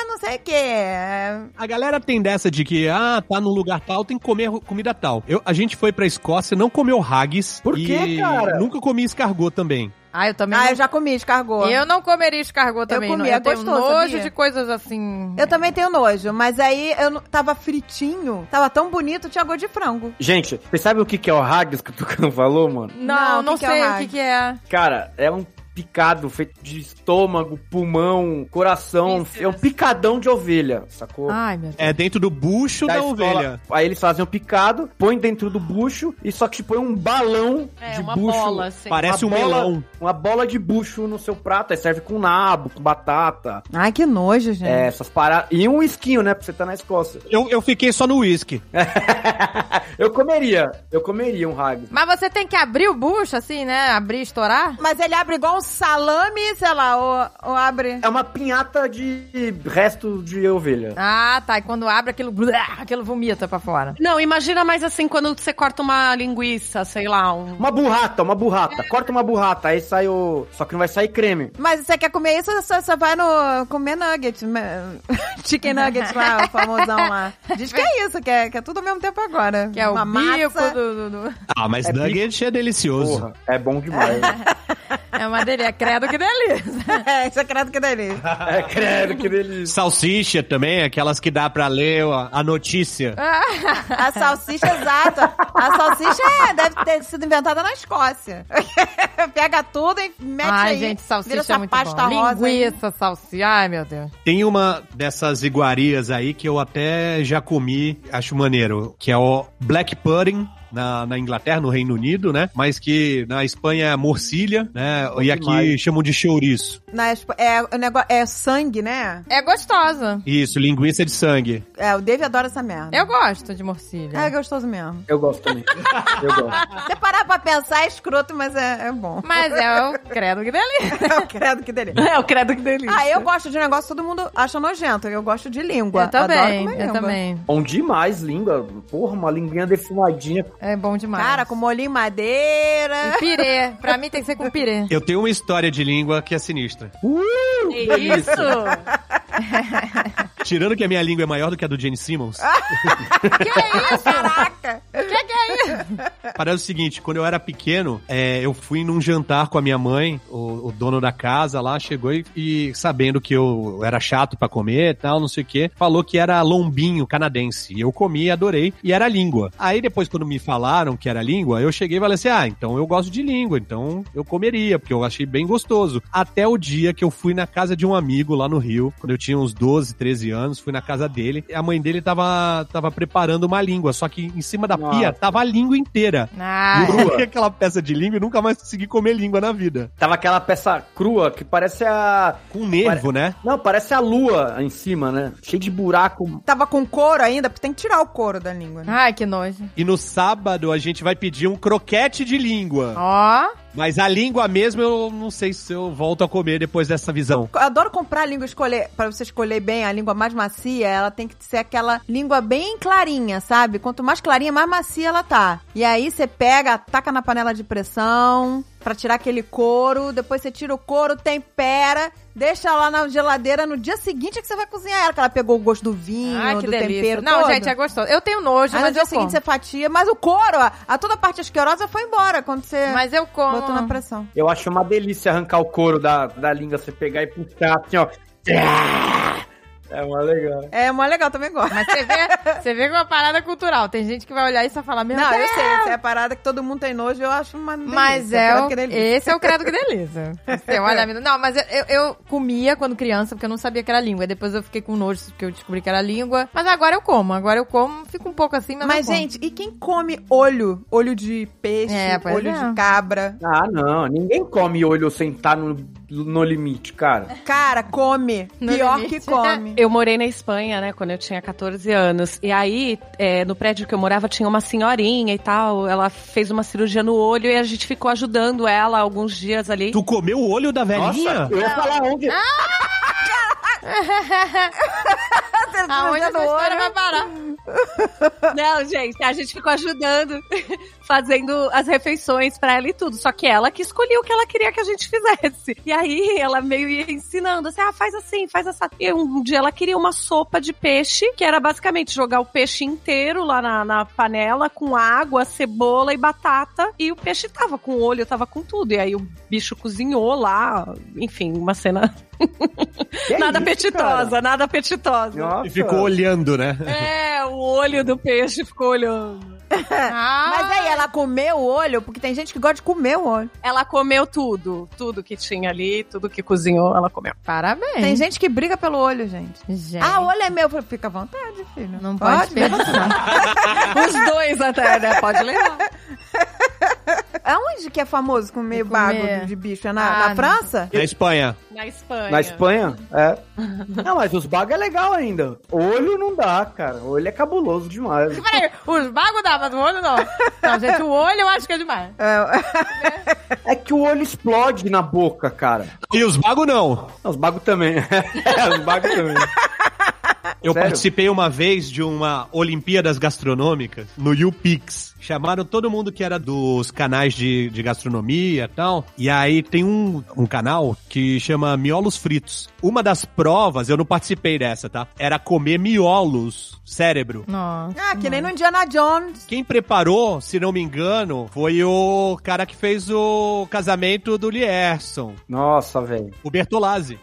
S2: não sei o quê. É,
S3: A galera tem dessa de que, ah, tá num lugar tal, tem que comer comida tal. Eu, a gente foi pra Escócia, não comeu haggis.
S4: Por
S3: e
S4: quê, cara?
S3: Nunca comi escargot também.
S1: Ah, eu também
S2: Ah,
S1: não...
S2: eu já comi escargot.
S1: Eu não comeria escargot também.
S2: comi,
S1: não.
S2: é
S1: eu tenho
S2: gostoso,
S1: nojo
S2: sabia?
S1: de coisas assim.
S2: Eu também tenho nojo, mas aí eu não- tava fritinho, tava tão bonito, tinha gosto de frango.
S4: Gente, vocês sabem o que que é o haggis que o Tucano falou, mano?
S1: Não,
S2: Não,
S1: não,
S2: que que é
S1: sei
S2: o
S1: o que, que é.
S4: Cara, é um picado feito de estômago, pulmão, coração. É um picadão de ovelha, sacou?
S1: Ai, meu Deus.
S3: É dentro do bucho da,
S4: escola.
S3: ovelha.
S4: Aí eles fazem o picado, põe dentro do bucho e só que põe um balão
S5: É,
S4: de
S5: uma
S4: bucho.
S5: bola, assim.
S3: Parece um
S4: uma bola,
S3: melão.
S4: Uma bola de bucho no seu prato. Aí serve com nabo, com batata.
S2: Ai, que nojo, gente.
S4: É, essas paradas. E um esquinho, né? Pra você tá na Escócia.
S3: Eu, eu fiquei só no uísque.
S4: eu comeria. Eu comeria um haggis.
S1: Mas você tem que abrir o bucho, assim, né? Abrir e estourar?
S2: Mas ele abre igual um salame, sei lá, ou, ou abre...
S4: É uma pinhata de resto de ovelha.
S1: Ah, tá. E quando abre, aquilo, aquilo vomita pra fora.
S5: Não, imagina mais assim quando você corta uma linguiça, sei lá, um.
S4: Uma burrata, uma burrata. Corta uma burrata, aí sai o. Só que não vai sair creme.
S2: Mas você quer comer isso, você só vai no... comer nugget. Chicken nuggets lá, o famosão lá. Diz que é isso, que é, que é tudo ao mesmo tempo agora.
S1: Que é o
S2: Uma
S1: bico
S2: massa.
S1: do, do- do-
S3: Ah, mas
S4: É
S3: nugget é delicioso.
S4: Porra, é bom demais.
S1: É uma delícia. Credo que delícia.
S2: É, isso é credo que delícia.
S4: é, credo, que delícia.
S3: Salsicha também, aquelas que dá pra ler a, a notícia.
S2: A salsicha, exata. A salsicha é, deve ter sido inventada na Escócia. Pega tudo e mete
S1: Ai,
S2: aí.
S1: gente,
S2: vira
S1: salsicha
S2: essa
S1: é muito
S2: pasta
S1: bom.
S2: rosa aí.
S1: Linguiça, salsicha. Ai, meu Deus.
S3: Tem uma dessas iguarias aí que eu até já comi, acho maneiro, que é o Black Pudding. Na, na Inglaterra, no Reino Unido, né? Mas que na Espanha é morcilha, né? e aqui
S4: demais.
S3: chamam de chouriço.
S2: Na é, o negócio, é sangue, né?
S1: É gostosa.
S3: Isso, linguiça de sangue.
S2: É, o Dave adora essa merda.
S1: Eu gosto de morcilha.
S2: É gostoso mesmo.
S4: Eu gosto também. Eu gosto.
S2: Se parar pra pensar, é escroto, mas é, é bom.
S1: Mas é o credo que delícia.
S2: Eu credo que delícia.
S5: É, o credo que delícia.
S2: Ah, eu gosto de negócio que todo mundo acha nojento. Eu gosto de língua.
S1: Eu também,
S2: Adoro comer
S1: eu
S2: língua.
S1: também.
S4: Bom demais, língua. Porra, uma linguinha defumadinha.
S1: É bom demais.
S2: Cara, com molinho madeira.
S1: E pirê. Pra mim tem que ser com pirê.
S3: Eu tenho uma história de língua que é sinistra.
S5: Isso!
S3: Tirando que a minha língua é maior do que a do Gene Simmons,
S1: que é isso?
S2: Caraca!
S1: Que que é isso?
S3: parece o seguinte, quando eu era pequeno, é, eu fui num jantar com a minha mãe, o, o dono da casa lá chegou e, e sabendo que eu era chato pra comer e tal, não sei o que, falou que era lombinho canadense. E eu comi, adorei, e era língua. Aí depois, quando me falaram que era língua, eu cheguei e falei assim, ah, então eu gosto de língua, então eu comeria, porque eu achei bem gostoso. Até o dia que eu fui na casa de um amigo lá no Rio, quando eu tinha uns 12, 13 anos, fui na casa dele, e a mãe dele tava, tava preparando uma língua, só que em cima da
S4: Nossa.
S3: pia tava a língua inteira.
S1: Ah,
S3: Eu aquela peça de língua e nunca mais consegui comer língua na vida.
S4: Tava aquela peça crua que parece a.
S3: Com nervo, né?
S4: Não, parece a lua em cima, né? Cheio de buraco.
S2: Tava com couro ainda, porque tem que tirar o couro da língua, né?
S1: Ai, que nojo.
S3: E no sábado a gente vai pedir um croquete de língua.
S1: Ó.
S3: Mas a língua mesmo eu não sei se eu volto a comer depois dessa visão.
S2: Eu adoro comprar a língua escolher, para você escolher bem a língua mais macia, ela tem que ser aquela língua bem clarinha, sabe? Quanto mais clarinha, mais macia ela tá. E aí você pega, taca na panela de pressão pra tirar aquele couro, depois você tira o couro, tempera, deixa lá na geladeira, no dia seguinte é que você vai cozinhar ela, que ela pegou o gosto do vinho,
S1: Ai, que
S2: do
S1: delícia.
S2: tempero
S1: Não,
S2: todo.
S1: gente, é gostoso. Eu tenho nojo,
S2: Aí no
S1: mas
S2: dia
S1: eu
S2: seguinte
S1: como.
S2: você fatia, mas o couro, a, a toda a parte asquerosa foi embora quando você
S1: Mas eu como.
S2: botou na pressão.
S4: Eu acho uma delícia arrancar o couro da, da língua, você pegar e puxar assim, ó. É uma legal.
S2: É mó legal, também gosto.
S1: Mas você vê, você vê que é uma parada cultural. Tem gente que vai olhar isso e falar, meu
S2: Não,
S1: Deus.
S2: eu sei, essa é a parada que todo mundo tem nojo, eu acho uma delícia.
S1: Mas é o, esse é o credo que delícia. Você olha. Não, mas eu, eu, eu comia quando criança, porque eu não sabia que era língua. Depois eu fiquei com nojo, porque eu descobri que era língua. Mas agora eu como. Agora eu como, fico um pouco assim, mas,
S2: Mas, gente, e quem come olho? Olho de peixe,
S1: É,
S2: olho
S1: é.
S2: de cabra.
S4: Ah, não. Ninguém come olho sem estar no, no limite, cara.
S2: Cara, come.
S1: No
S2: Pior
S1: limite.
S2: que come.
S5: Eu morei na Espanha, né, quando eu tinha 14 anos. E aí, é, no prédio que eu morava, tinha uma senhorinha e tal. Ela fez uma cirurgia no olho e a gente ficou ajudando ela alguns dias ali.
S3: Tu comeu o olho da velhinha?
S4: eu ia falar onde.
S1: Aonde essa
S2: no
S1: história vai parar?
S5: Não, gente, a gente ficou ajudando, fazendo as refeições pra ela e tudo. Só que ela que escolhia o que ela queria que a gente fizesse. E aí ela meio ia ensinando, assim, ah, faz assim, faz essa. E um dia ela queria uma sopa de peixe, que era basicamente jogar o peixe inteiro lá na, na panela, com água, cebola e batata. E o peixe tava com olho, tava com tudo. E aí o bicho cozinhou lá, enfim, uma cena
S4: Que
S5: nada
S4: isso,
S5: apetitosa,
S4: cara?
S5: nada apetitosa.
S4: Nossa.
S3: E ficou olhando, né?
S5: É, o olho do peixe ficou olhando.
S1: Ah,
S2: Mas aí ela comeu o olho, porque tem gente que gosta de comer o olho.
S5: Ela comeu tudo, tudo que tinha ali, tudo que cozinhou, ela comeu.
S1: Parabéns.
S2: Tem gente que briga pelo olho, gente.
S1: Gente.
S2: Ah, o olho é meu. Eu falei, Fica à vontade, filho.
S1: Não pode perguntar.
S5: Os dois até, né? Pode levar.
S2: Aonde que é famoso comer
S1: De
S2: bago de, bicho? É na,
S1: Ah,
S2: na França?
S3: Na Espanha.
S5: Na Espanha.
S4: Na Espanha? É. Não, mas os bagos é legal ainda. Olho não dá, cara. Olho é cabuloso demais.
S1: Peraí, os bagos dá, mas o olho não. Não, gente, o olho eu acho que é demais.
S2: É,
S4: É que o olho explode na boca, cara.
S3: E os bagos não.
S4: Não, os bagos também. É, os bagos também.
S3: Eu
S4: Sério?
S3: participei uma vez de uma Olimpíadas Gastronômicas no YouPix. Chamaram todo mundo que era dos canais de, de gastronomia e tal. E aí tem um, um canal que chama Miolos Fritos. Uma das provas, eu não participei dessa, tá? Era comer miolos, cérebro.
S1: Nossa.
S2: ah, que nem no Indiana Jones.
S3: Quem preparou, se não me engano, foi o cara que fez o casamento do Lierson,
S4: Nossa, velho.
S3: o Bertolazzi.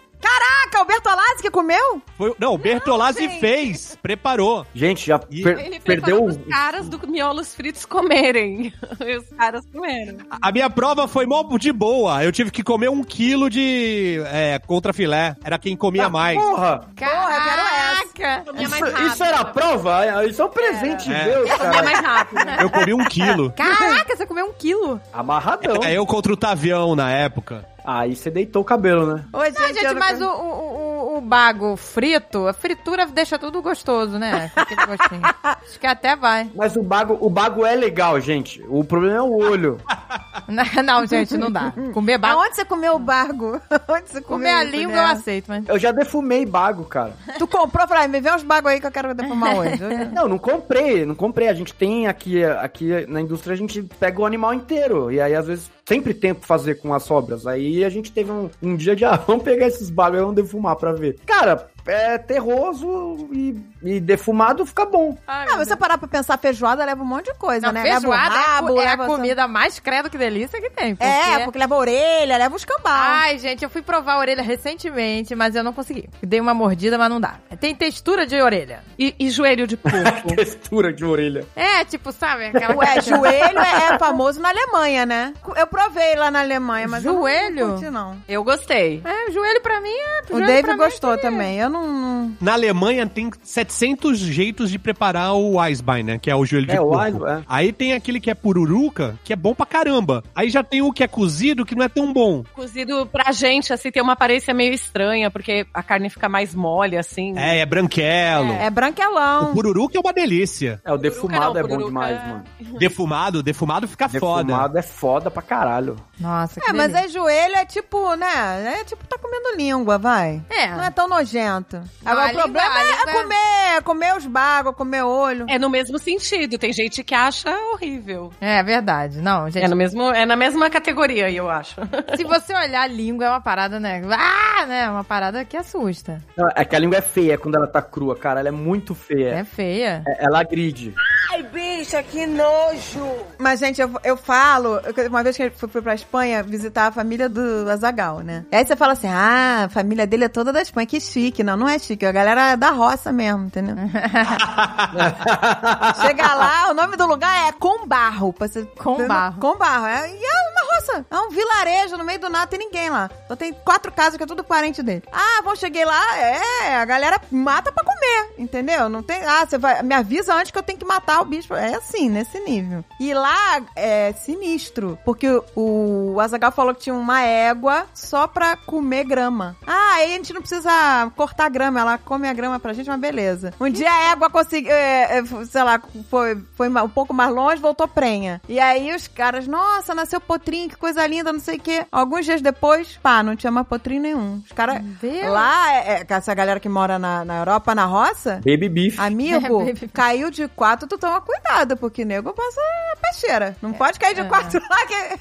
S2: Caraca, o Bertolazzi que comeu?
S3: Foi, não, o Bertolazzi
S2: gente.
S3: fez, preparou.
S4: Gente, já per-
S5: Ele
S4: perdeu.
S5: os caras do miolos fritos comerem. E os caras comeram.
S3: A minha prova foi mó de boa. Eu tive que comer um quilo de é, contrafilé. Era quem comia
S4: Ah,
S3: mais.
S4: Porra!
S1: Caraca!
S5: Comia mais
S4: Isso,
S5: rápido.
S4: isso era prova? Isso é um presente de
S3: É.
S4: Deus,
S5: Comia
S4: cara.
S5: mais rápido.
S3: Eu comi um quilo.
S1: Caraca, você comeu um quilo.
S4: Amarradão.
S3: É eu contra o Tavião na época.
S4: Aí você deitou o cabelo, né?
S2: Oi,
S1: Não, gente,
S2: eu
S1: mas o, o, o, bago frito, a fritura deixa tudo gostoso, né? Com aquele gostinho. Acho que até vai.
S4: Mas o bago, o bago é legal, gente. O problema é o olho.
S1: Não, gente, não dá. Comer bago.
S2: Aonde você comeu o bargo? Onde você comeu
S1: Comer a língua
S2: né?
S1: eu aceito, mas.
S4: Eu já defumei bago, cara.
S2: Tu comprou, falei, me vê uns bagos aí que eu quero defumar hoje.
S4: Não, não comprei, não comprei. A gente tem aqui, aqui na indústria, a gente pega o animal inteiro. E aí, às vezes, sempre tem pra fazer com as sobras. Aí a gente teve um, um dia de, ah, vamos pegar esses bagos e vamos defumar pra ver. Cara, é terroso e, e defumado fica bom.
S2: Ah, você parar pra pensar, feijoada leva um monte de coisa,
S1: Não,
S2: né?
S1: feijoada
S2: leva o
S1: é,
S2: rabo,
S1: é a
S2: leva essa-
S1: comida mais credo que delícia que tem.
S2: É, porque leva a orelha, leva os cambal.
S1: Ai, gente, eu fui provar a orelha recentemente, mas eu não consegui. Dei uma mordida, mas não dá. Tem textura de orelha.
S5: E, e joelho de porco.
S4: Textura de orelha.
S1: É, tipo, sabe? Aquela
S2: Ué, joelho é, é famoso na Alemanha, né? Eu provei lá na Alemanha, mas eu
S1: Joelho?
S2: não, não curti, não.
S5: Eu gostei.
S1: É, o joelho pra mim é.
S2: O
S1: pra mim
S2: gostou
S1: é-
S2: também. Eu não... não-
S3: Na Alemanha tem 700 jeitos de preparar o Eisbein, né? Que é o joelho de
S4: É, o
S3: porco.
S4: Eisbein, é.
S3: Aí tem aquele que é pururuca, que é bom pra caramba. Aí já tem o que é cozido, que não é tão bom.
S5: Cozido pra gente, assim, tem uma aparência meio estranha, porque a carne fica mais mole, assim.
S3: É, é branquelo.
S2: É branquelão.
S3: O pururuca é uma delícia.
S4: É, o defumado
S5: não,
S4: é bom demais,
S5: é-
S4: mano.
S3: Defumado, defumado fica foda.
S4: Defumado é foda pra caralho.
S1: Nossa, que
S2: É, mas
S1: delícia.
S2: é joelho, é tipo, né? É tipo, tá comendo língua, vai.
S1: É.
S2: Não é tão nojento.
S1: Não,
S2: Agora, o problema
S1: língua- a
S2: é
S1: língua é-
S2: comer, comer os bagos, comer olho.
S5: É no mesmo sentido. Tem gente que acha horrível.
S1: É verdade. Não, gente.
S5: É, no mesmo, é na mesma categoria, eu acho.
S1: Se você olhar a língua, é uma parada, né? Ah, né? Uma parada que assusta.
S4: Não, É que a língua é feia quando ela tá crua, cara. Ela é muito feia.
S1: É feia.
S4: É- Ela agride.
S6: Ai, bicha, que nojo.
S2: Mas, gente, eu, eu falo, uma vez que eu fui, pra Espanha visitar a família do Azagal, né? E aí você fala assim: ah, a família dele é toda da Espanha, que chique. Não, não é chique, a galera é da roça mesmo, entendeu? Chega lá, o nome do lugar é Combarro. você-
S1: Combarro.
S2: Combarro. É, e é uma roça. É um vilarejo no meio do nada, tem ninguém lá. Só tem quatro casas que é tudo parente dele. Ah, bom, cheguei lá, é, a galera mata pra comer, entendeu? Não tem. Ah, você vai. Me avisa antes que eu tenho que matar o bicho. É assim, nesse nível. E lá é sinistro. Porque o, o Azagal falou que tinha uma égua só pra comer grama. Ah, aí a gente não precisa cortar grama. Ela come a grama pra gente, mas beleza. Um dia a égua conseguiu, é, é, sei lá, foi, foi um pouco mais longe, voltou prenha. E aí os caras, nossa, nasceu potrinho, que coisa linda, não sei o quê. Alguns dias depois, pá, não tinha mais potrinho nenhum. Os caras. Lá, é, é, essa galera que mora na, na Europa, na roça.
S4: Baby beef.
S2: Amigo,
S1: Baby.
S2: caiu de quatro, tu toma cuidado, porque nego passa a peixeira. Não pode cair de quatro lá. Que...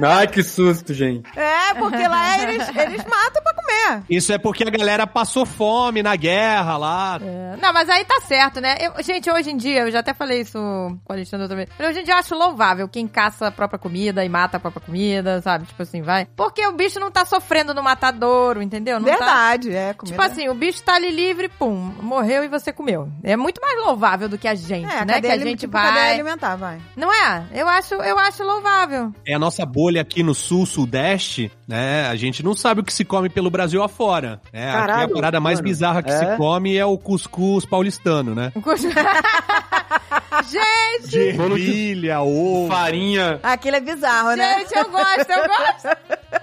S4: Ai, que susto, gente.
S2: É, porque lá eles, eles matam pra comer.
S3: Isso é porque a galera passou fome na guerra lá.
S1: É, Não, mas aí tá certo, né? Eu- gente, hoje em dia, eu já até falei isso com o Alexandre outra vez. Mas hoje em dia eu acho louvável quem caça a própria comida e mata a própria comida, sabe? Tipo assim, vai. Porque o bicho não tá sofrendo no matadouro, entendeu? Não tá-
S2: Verdade, é. Comida.
S1: Tipo assim, o bicho tá ali livre, pum, morreu e você comeu. É muito mais louvável do que a gente,
S2: é,
S1: né? Que a gente
S2: tipo,
S1: vai.
S2: alimentar, vai.
S1: Não é? Eu acho, eu acho louvável.
S3: É a nossa bolha aqui no sul, sudeste, né? A gente não sabe o que se come pelo Brasil afora. É, aqui
S4: Caralho,
S3: a parada mais
S4: mano.
S3: bizarra que
S4: É?
S3: se come é o cuscuz paulistano, né?
S1: gente,
S3: De ervilha, ovo.
S4: Farinha.
S2: Aquilo é bizarro, né?
S1: gente, eu gosto, eu gosto.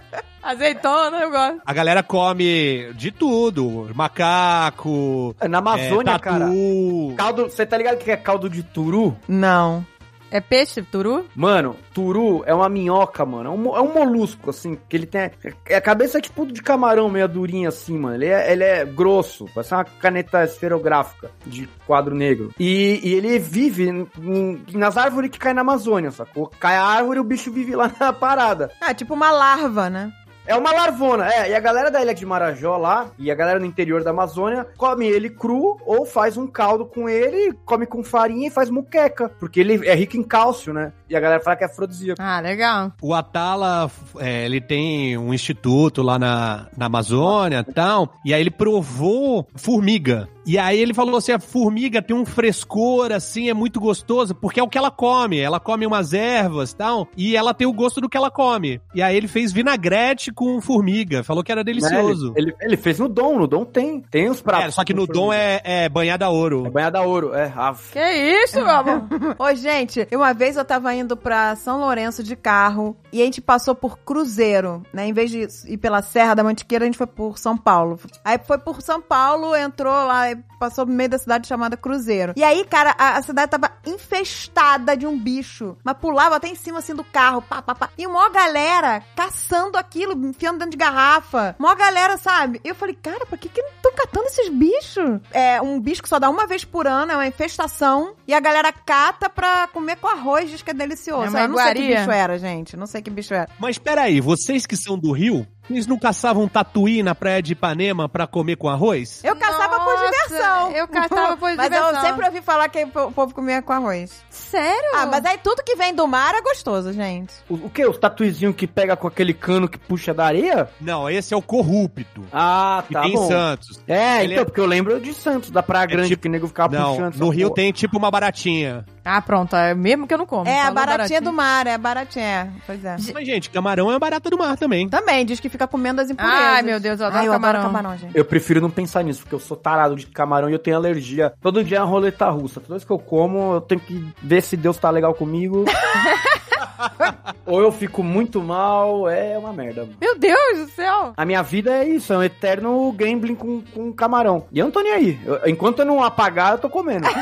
S1: Azeitona, eu gosto.
S3: A galera come de tudo. Macaco,
S4: Na Amazônia,
S3: é,
S4: cara.
S3: tatu.
S4: Caldo, você tá ligado que é caldo de turu?
S2: Não.
S1: É peixe, turu?
S4: Mano, turu é uma minhoca, mano. É um, é um molusco, assim, que ele tem. é- A cabeça é tipo de camarão, meio durinha assim, mano. Ele é, ele é grosso, parece uma caneta esferográfica de quadro negro. E, e ele vive em- em- nas árvores que caem na Amazônia, sacou? Cai a árvore e o bicho vive lá na parada.
S2: Ah, tipo uma larva, né?
S4: É uma larvona, é. E a galera da ilha de Marajó lá, e a galera no interior da Amazônia, come ele cru ou faz um caldo com ele, come com farinha e faz muqueca. Porque ele é rico em cálcio, né? E a galera fala que é afrodisíaco.
S1: Ah, legal.
S3: O Atala, é, ele tem um instituto lá na, na Amazônia e tal, e aí ele provou formiga. E aí ele falou assim, a formiga tem um frescor, assim, é muito gostoso, porque é o que ela come. Ela come umas ervas e tal, e ela tem o gosto do que ela come. E aí ele fez vinagrete com formiga, falou que era delicioso.
S4: Né? Ele, ele, ele fez no Dom, no Dom tem. Tem os pratos.
S3: É, só que no Dom é, é banhada a ouro.
S4: É banhada a ouro, é. Ave.
S1: Que isso, meu amor?
S2: Ô, gente, uma vez eu tava indo pra São Lourenço de carro e a gente passou por Cruzeiro, né? Em vez de ir pela Serra da Mantiqueira, a gente foi por São Paulo. Aí foi por São Paulo, entrou lá, passou no meio da cidade chamada Cruzeiro. E aí, cara, a, a cidade tava infestada de um bicho. Mas pulava até em cima, assim, do carro, pá, pá, pá. E uma galera caçando aquilo, enfiando dentro de garrafa. Uma galera, sabe? E eu falei, cara, pra que que não estão catando esses bichos? É um bicho que só dá uma vez por ano, é uma infestação. E a galera cata pra comer com arroz, diz que é delicioso.
S1: É uma
S2: eu não sei que bicho era, gente. Não sei que bicho era.
S3: Mas peraí, vocês que são do Rio, vocês não caçavam tatuí na praia de Ipanema pra comer com arroz?
S2: Eu caçava por
S1: Nossa,
S2: diversão.
S1: eu caçava por
S2: Mas
S1: diversão.
S2: eu sempre ouvi falar que o povo comia com arroz.
S1: Sério?
S2: Ah, mas aí tudo que vem do mar é gostoso, gente.
S4: O, o que? Os tatuizinhos que pega com aquele cano que puxa da areia?
S3: Não, esse é o corrupto.
S4: Ah,
S3: Que
S4: tá
S3: tem em
S4: bom.
S3: Santos.
S4: É,
S3: Ele
S4: então,
S3: é-
S4: porque eu lembro de Santos, da Praia Grande,
S3: tipo-
S4: que o nego ficava
S3: Não,
S4: puxando.
S3: no Rio
S4: porra.
S3: tem tipo uma baratinha.
S1: Ah, pronto. É mesmo que eu não como.
S2: É, a
S1: Falou
S2: baratinha do mar, é a baratinha. é. Pois é.
S3: Mas, gente, camarão é uma barata do mar também.
S2: Também, diz que fica comendo as impurezas.
S1: Ai, meu Deus, eu adoro
S2: Ai, eu
S1: camarão.
S2: adoro camarão, gente.
S4: Eu prefiro não pensar nisso, porque eu sou tarado de camarão e eu tenho alergia. Todo dia é uma roleta russa. Toda vez que eu como, eu tenho que ver se Deus tá legal comigo. Ou eu fico muito mal, é uma merda.
S1: Meu Deus do céu.
S4: A minha vida é isso, é um eterno gambling com, com camarão. E eu não tô nem aí. Eu- enquanto eu não apagar, eu tô comendo.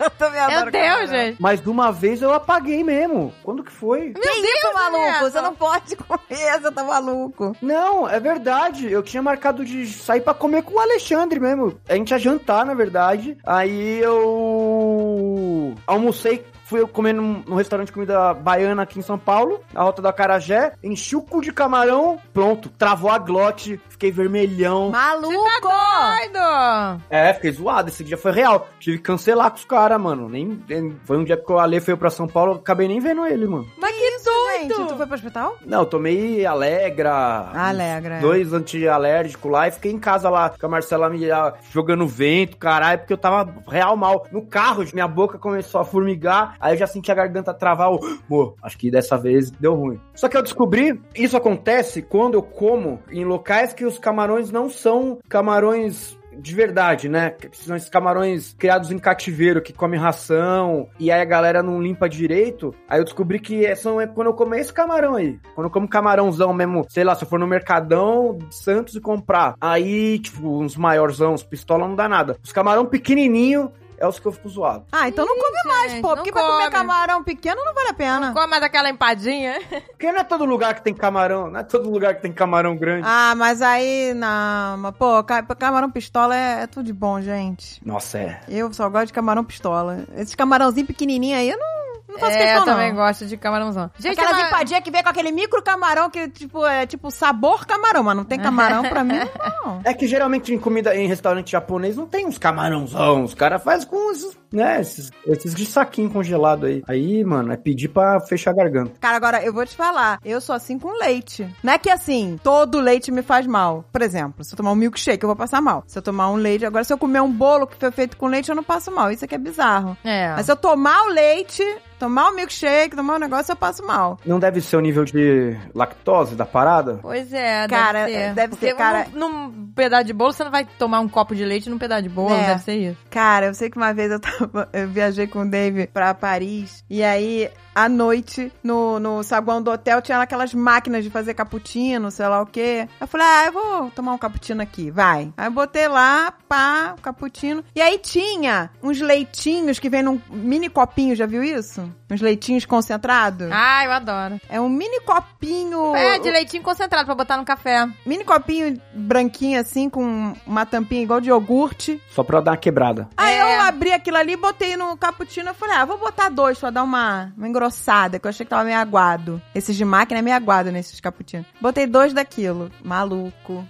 S2: Eu também
S1: Meu Deus,
S2: camarão.
S1: gente.
S4: Mas de uma vez eu apaguei mesmo. Quando que foi?
S2: Que isso, maluco? Você não pode comer, você tá maluco.
S4: Não, é verdade. Eu tinha marcado de sair pra comer com o Alexandre mesmo. A gente ia jantar, na verdade. Aí eu almocei. Fui eu comer num, num restaurante de comida baiana aqui em São Paulo, na rota do Acarajé. Enchi o cu de camarão, pronto. Travou a glote, fiquei vermelhão.
S2: Maluco!
S1: Doido.
S4: É, fiquei zoado. Esse dia foi real. Tive que cancelar com os caras, mano. Nem, nem- foi um dia que o Ale foi pra São Paulo, eu acabei nem vendo ele, mano.
S2: Mas que isso, gente? Tu foi pro hospital?
S4: Não, eu tomei Alegra.
S2: Alegra, é.
S4: Dois antialérgicos lá e fiquei em casa lá com a Marcela me ah, jogando vento, caralho, porque eu tava real mal. No carro, minha boca começou a formigar, aí eu já senti a garganta travar. Eu, Pô, acho que dessa vez deu ruim. Só que eu descobri, isso acontece quando eu como em locais que os camarões não são camarões de verdade, né? São esses camarões criados em cativeiro, que comem ração, e aí a galera não limpa direito. Aí eu descobri que é- são é quando eu comer esse camarão aí. Quando eu como camarãozão mesmo, sei lá, se eu for no Mercadão de Santos e comprar. Aí, tipo, uns maiorzão, uns pistola não dá nada. Os camarão pequenininho, é os que eu fico zoado.
S2: Ah, então não come mais, pô.
S1: não
S2: Porque pra comer
S1: come.
S2: camarão pequeno não vale a pena.
S1: Come mais aquela empadinha.
S4: Porque não é todo lugar que tem camarão, não é todo lugar que tem camarão grande.
S2: Ah, mas aí, não. Mas, pô, ca- camarão pistola é, é tudo de bom, gente.
S4: Nossa, é.
S2: Eu só gosto de camarão pistola. Esses camarãozinhos pequenininhos aí, eu não, não faço
S1: é,
S2: questão,
S1: eu
S2: não.
S1: também gosto de camarãozão. Gente,
S2: Aquelas
S1: uma-
S2: empadinhas que vem com aquele micro camarão que, tipo, é tipo sabor camarão, mas não tem camarão pra mim, não.
S4: É que geralmente em comida em restaurante japonês não tem uns camarãozão. Os caras fazem com esses, né, esses, esses de saquinho congelado aí. Aí, mano, é pedir pra fechar a garganta.
S2: Cara, agora eu vou te falar, eu sou assim com leite. Não é que assim, todo leite me faz mal. Por exemplo, se eu tomar um milkshake, eu vou passar mal. Se eu tomar um leite, agora se eu comer um bolo que foi feito com leite, eu não passo mal. Isso aqui é bizarro.
S1: É.
S2: Mas se eu tomar o leite, tomar o milkshake, tomar o negócio, eu passo mal.
S4: Não deve ser o nível de lactose da parada?
S1: Pois é,
S2: Cara,
S1: deve ser.
S2: deve ser,
S1: Porque
S2: cara-
S1: Num, num pedaço de bolo, você não vai tomar um copo de leite num pedaço de bolo,
S2: É.
S1: deve ser isso.
S2: Cara, eu sei que uma vez eu tava. Eu viajei com o Dave pra Paris. E aí, à noite, no, no saguão do hotel, tinha aquelas máquinas de fazer cappuccino, sei lá o quê. Eu falei, ah, eu vou tomar um cappuccino aqui, vai. Aí eu botei lá, pá, o cappuccino. E aí tinha uns leitinhos que vem num mini copinho, já viu isso? Uns leitinhos concentrados.
S1: Ah, eu adoro.
S2: É um mini copinho.
S1: É, de leitinho concentrado pra botar no café.
S2: Mini copinho branquinho assim, com uma tampinha igual de iogurte.
S4: Só pra dar uma quebrada.
S2: Aí
S1: É.
S2: eu abri aquilo ali, botei no cappuccino e falei, ah, vou botar dois pra dar uma, uma engrossada, que eu achei que tava meio aguado. Esses de máquina é meio aguado nesses cappuccinos. Botei dois daquilo. Maluco.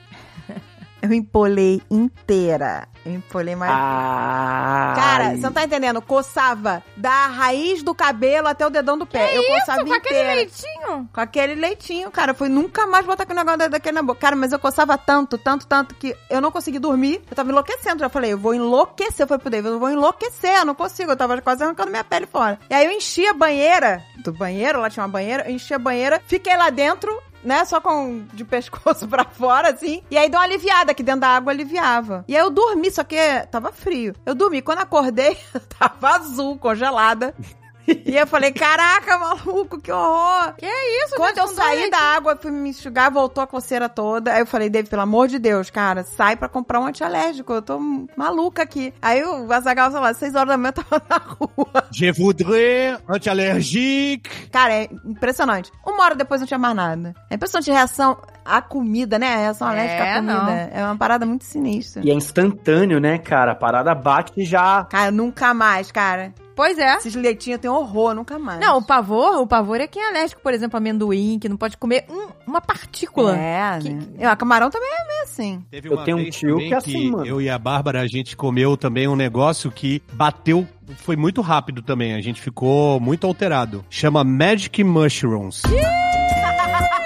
S2: Eu empolei inteira. Eu empolei mais.
S4: Ah.
S2: Cara, você não tá entendendo? Coçava da raiz do cabelo até o dedão do pé. eu coçava
S1: com aquele leitinho.
S2: Com aquele leitinho, cara. Foi nunca mais botar aquele negócio da- daquele na boca. Cara, mas eu coçava tanto, tanto, tanto que eu não consegui dormir. Eu tava enlouquecendo. Já falei, eu vou enlouquecer. Eu falei pro David, eu vou enlouquecer. Eu não consigo. Eu tava quase arrancando minha pele fora. E aí eu enchi a banheira do banheiro, lá tinha uma banheira. Eu enchi a banheira, fiquei lá dentro. Né, só com de pescoço pra fora, assim. E aí deu uma aliviada, que dentro da água aliviava. E aí eu dormi, só que tava frio. Eu dormi. Quando acordei, tava azul, congelada. E eu falei, caraca, maluco, que horror!
S1: Que isso,
S2: Quando
S1: gente,
S2: eu saí da água, fui me enxugar, voltou a coceira toda. Aí eu falei, David, pelo amor de Deus, cara, sai pra comprar um antialérgico. Eu tô maluca aqui. Aí o Azagal, sei lá, seis horas da manhã eu tava na rua.
S3: Je voudrais anti-allergique.
S2: Cara, é impressionante. Uma hora depois não tinha mais nada. É impressionante a reação à comida, né? A reação
S1: É,
S2: alérgica à comida.
S1: não.
S2: É uma parada muito sinistra.
S4: E é instantâneo, né, cara? A parada bate e já.
S2: Cara, nunca mais, cara.
S1: Pois é.
S2: Esses leitinhos tenho horror, nunca mais.
S1: Não, o pavor, o pavor é quem é alérgico, por exemplo, a amendoim, que não pode comer um- uma partícula.
S2: É,
S1: Que-
S2: né? Eu, a camarão também é meio assim.
S3: Teve
S4: Eu
S3: uma
S4: tenho um tio que é assim, mano.
S3: Eu e a Bárbara, a gente comeu também um negócio que bateu, foi muito rápido também. A gente ficou muito alterado. Chama Magic Mushrooms.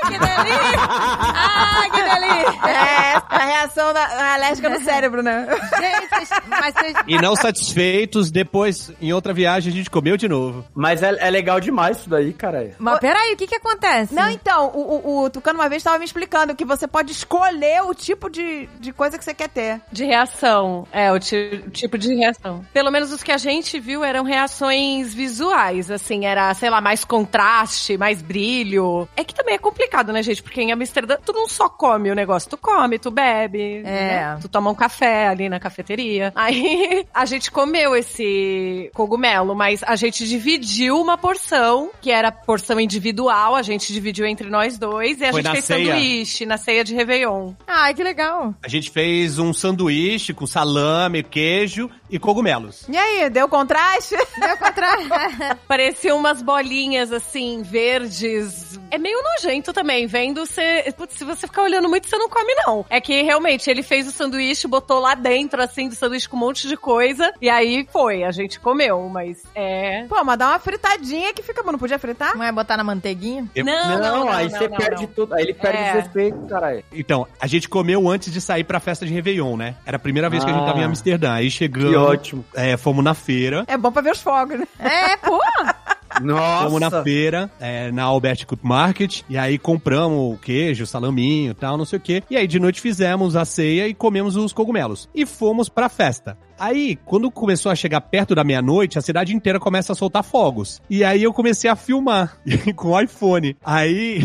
S1: Que delícia! Ai, que delícia!
S2: É, a reação da, alérgica no cérebro, né?
S1: Gente, mas vocês...
S3: E não satisfeitos, depois, em outra viagem, a gente comeu de novo.
S4: Mas é, é legal demais isso daí, cara.
S1: Mas peraí, o que que acontece?
S2: Não, então, o, o, o Tucano uma vez estava me explicando que você pode escolher o tipo de, de coisa que você quer ter.
S5: De reação. É, o ti- tipo de reação. Pelo menos os que a gente viu eram reações visuais, assim, era, sei lá, mais contraste, mais brilho. É que também é complicado, né, gente? Porque em Amsterdã tu não só come o negócio, tu come, tu bebe,
S1: É.
S5: né? tu toma um café ali na cafeteria. Aí a gente comeu esse cogumelo, mas a gente dividiu uma porção, que era porção individual, a gente dividiu entre nós dois, e a
S3: Foi
S5: gente fez
S3: ceia?
S5: sanduíche na ceia de Réveillon.
S1: Ai, que legal.
S3: A gente fez um sanduíche com salame, queijo e cogumelos.
S2: E aí, deu contraste?
S1: Deu contrário.
S5: Pareciam umas bolinhas assim, verdes. É meio nojento também, vendo você. Putz, se você ficar olhando muito, você não come, não. É que realmente ele fez o sanduíche, botou lá dentro, assim, do sanduíche com um monte de coisa. E aí foi, a gente comeu, mas é.
S2: Pô, mas dá uma fritadinha que fica bom. Não podia fritar?
S1: Não é botar na manteiguinha?
S3: Eu-
S5: Não, não, não.
S4: aí
S5: não,
S4: você
S5: não,
S4: perde
S5: não.
S4: tudo. Aí ele perde
S5: É.
S4: o respeito, caralho.
S3: Então, a gente comeu antes de sair pra festa de Réveillon, né? Era a primeira vez que a gente
S4: Ah.
S3: tava em Amsterdã. Aí chegamos.
S4: Que ótimo.
S3: É, fomos na feira.
S2: É bom pra ver os fogos, né?
S1: É, pô.
S4: Nossa.
S3: Fomos na feira, é, na Albert Cook Market, e aí compramos o queijo, salaminho e tal, não sei o quê. E aí de noite fizemos a ceia e comemos os cogumelos. E fomos pra festa. Aí, quando começou a chegar perto da meia-noite, a cidade inteira começa a soltar fogos. E aí eu comecei a filmar com o iPhone. Aí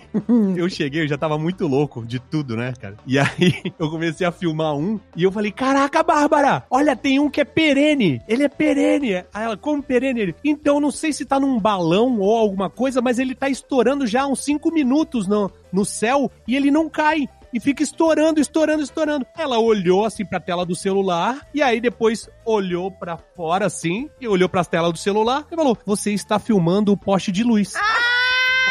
S3: eu cheguei, eu já tava muito louco de tudo, né, cara? E aí eu comecei a filmar um e eu falei: Caraca, Bárbara, olha, tem um que é perene. Ele é perene. Aí ela, como perene? Ele, então não sei se tá num balão ou alguma coisa, mas ele tá estourando já há uns 5 minutos no, no céu e ele não cai e fica estourando, estourando, estourando. Ela olhou assim pra tela do celular e aí depois olhou pra fora assim e olhou pra tela do celular e falou: "Você está filmando o poste de luz".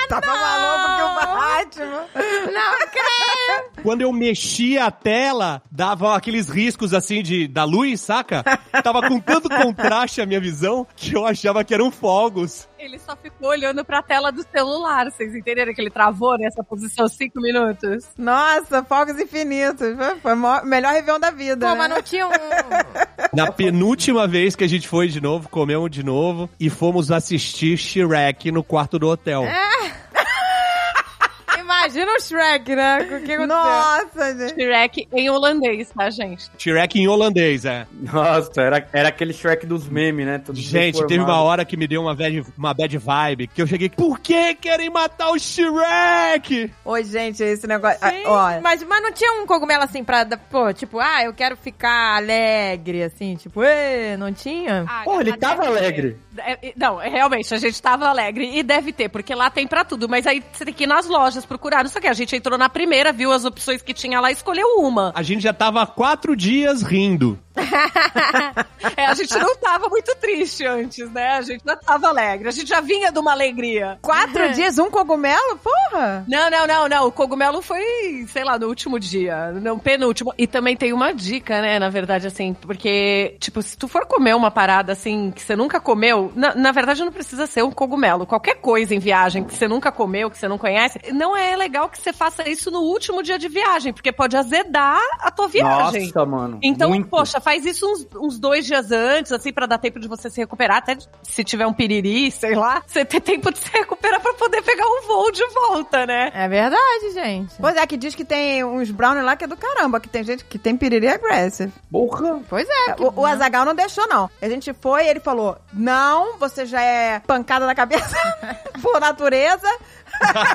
S2: Tava maluco que o Batman.
S1: Não creio!
S3: Quando eu mexia a tela, dava aqueles riscos assim de da luz, saca? Tava com tanto contraste a minha visão que eu achava que eram fogos.
S5: Ele só ficou olhando pra tela do celular. Vocês entenderam que ele travou nessa posição cinco minutos?
S2: Nossa, fogos infinitos. Foi o melhor Réveillon da vida.
S1: Pô,
S2: né?
S1: mas não tinha um.
S3: Na penúltima vez que a gente foi de novo, comemos de novo e fomos assistir Shrek no quarto do hotel.
S1: Imagina o Shrek, né? O que aconteceu?
S2: Nossa, gente.
S5: Shrek em holandês, tá, gente?
S3: Shrek em holandês, é.
S4: Nossa, era, era aquele Shrek dos memes, né? Todo
S3: Gente, teve uma hora que me deu uma bad, uma bad vibe, que eu cheguei, por que querem matar o Shrek?
S2: Oi, gente, esse negócio.
S1: Sim,
S2: Ah, Ó,
S1: mas, mas não tinha um cogumelo assim pra. Pô, tipo, ah, eu quero ficar alegre, assim, tipo, ê, não tinha?
S5: Ah,
S4: Pô, ele tava alegre.
S5: É, é, Não, é, realmente, a gente tava alegre. E deve ter, porque lá tem pra tudo. Mas aí você tem que ir nas lojas procurar. Não sei o que. A gente entrou na primeira, viu as opções que tinha lá e escolheu uma.
S3: A gente já tava há quatro dias rindo.
S5: É, a gente não tava muito triste antes, né? A gente já tava alegre. A gente já vinha de uma alegria.
S2: quatro dias, um cogumelo? Porra!
S5: Não, não, não, não. O cogumelo foi, sei lá, no último dia. No penúltimo. E também tem uma dica, né? Na verdade, assim, porque, tipo, se tu for comer uma parada assim que você nunca comeu, na, na verdade não precisa ser um cogumelo. Qualquer coisa em viagem que você nunca comeu, que você não conhece, não é legal que você faça isso no último dia de viagem, porque pode azedar a tua viagem.
S4: Nossa, mano.
S5: Então,
S4: muito.
S5: poxa, faz isso uns, uns dois dias antes, assim, pra dar tempo de você se recuperar. Até se tiver um piriri, sei lá, você ter tempo de se recuperar pra poder pegar um voo de volta, né?
S1: É verdade, gente.
S2: Pois é, que diz que tem uns brownie lá que é do caramba, que tem gente que tem piriri aggressive.
S4: Porra.
S1: Pois é. que-
S2: O, o Azagal não deixou, não. A gente foi e ele falou: Não, você já é pancada na cabeça por natureza.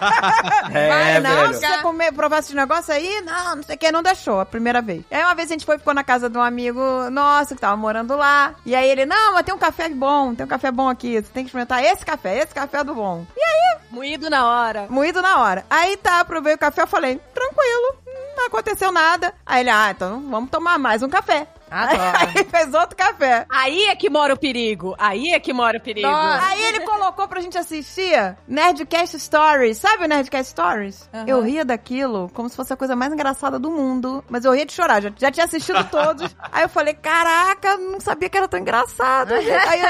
S4: É,
S2: Vai, não,
S4: velho.
S2: se você comer, provar esse negócio aí, não, não sei o que, não deixou a primeira vez. Aí uma vez a gente foi, ficou na casa de um amigo nosso que tava morando lá. E aí ele, não, mas tem um café bom, tem um café bom aqui, você tem que experimentar esse café, esse café é do bom. E aí,
S5: Moído na hora.
S2: moído na hora. Aí tá, provei o café, eu falei, tranquilo, não aconteceu nada. Aí ele, ah, então vamos tomar mais um café.
S1: Adoro.
S2: Aí fez outro café.
S5: Aí é que mora o perigo. Aí é que mora o perigo.
S1: Nossa.
S2: Aí ele colocou pra gente assistir Nerdcast Stories. Sabe o Nerdcast Stories?
S1: Aham.
S2: Eu ria daquilo como se fosse a coisa mais engraçada do mundo. Mas eu ria de chorar. Já, já tinha assistido todos. aí eu falei, caraca, não sabia que era tão engraçado. Aí, eu,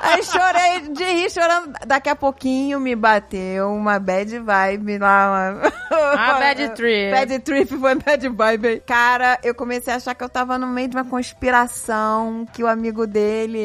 S2: aí chorei de rir, chorando. Daqui a pouquinho me bateu uma bad vibe lá. Uma...
S1: Ah, bad trip.
S2: Bad trip foi bad vibe. Cara, eu comecei a achar que eu tava no meio de uma conspiração, que o amigo dele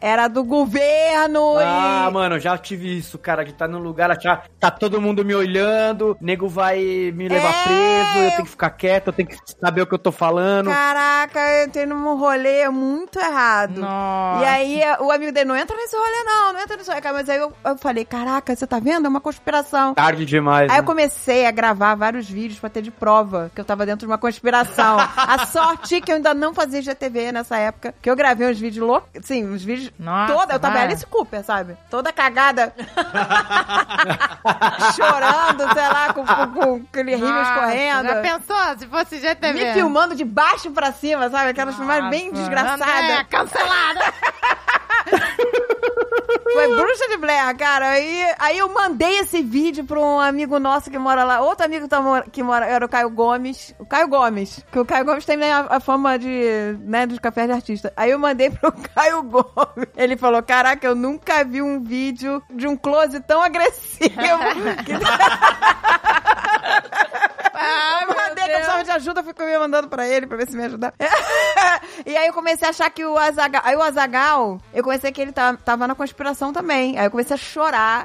S2: era do governo
S4: Ah,
S2: e...
S4: mano, já tive isso, cara, de estar num lugar, achar, tá todo mundo me olhando, nego vai me levar
S2: É.
S4: preso, eu tenho que ficar quieto, eu tenho que saber o que eu tô falando.
S2: Caraca, eu entrei num rolê muito errado.
S1: Nossa.
S2: E aí o amigo dele, não entra nesse rolê não, não entra nesse rolê. Mas aí eu, eu falei, caraca, você tá vendo? É uma conspiração.
S4: Tarde demais.
S2: Aí
S4: né?
S2: eu comecei a gravar vários vídeos pra ter de prova que eu tava dentro de uma conspiração. a sorte que eu ainda não fazia GTV nessa época, que eu gravei uns vídeos loucos, sim, uns vídeos
S1: Nossa,
S2: toda, eu tava. Alice Cooper, sabe? Toda cagada, chorando, sei lá, com, com, com aquele rímel escorrendo.
S1: Já pensou se fosse GTV?
S2: Me filmando de baixo pra cima, sabe? Aquelas filmagens bem desgraçadas.
S1: Andréa, cancelada.
S2: Foi bruxa de Blair, cara. Aí, aí eu mandei esse vídeo pra um amigo nosso que mora lá. Outro amigo que, tá mor- que mora, era o Caio Gomes. O Caio Gomes. Que o Caio Gomes tem a, a fama de, né, dos cafés de artista. Aí eu mandei pro Caio Gomes. Ele falou, caraca, eu nunca vi um vídeo de um close tão agressivo. que
S1: Ai,
S2: eu mandei que eu precisava de ajuda, fui me mandando pra ele pra ver se me ajudava. E aí eu comecei a achar que o Azagal. Aí o Azagal, eu comecei que ele tá- tava na conspiração também. Aí eu comecei a chorar.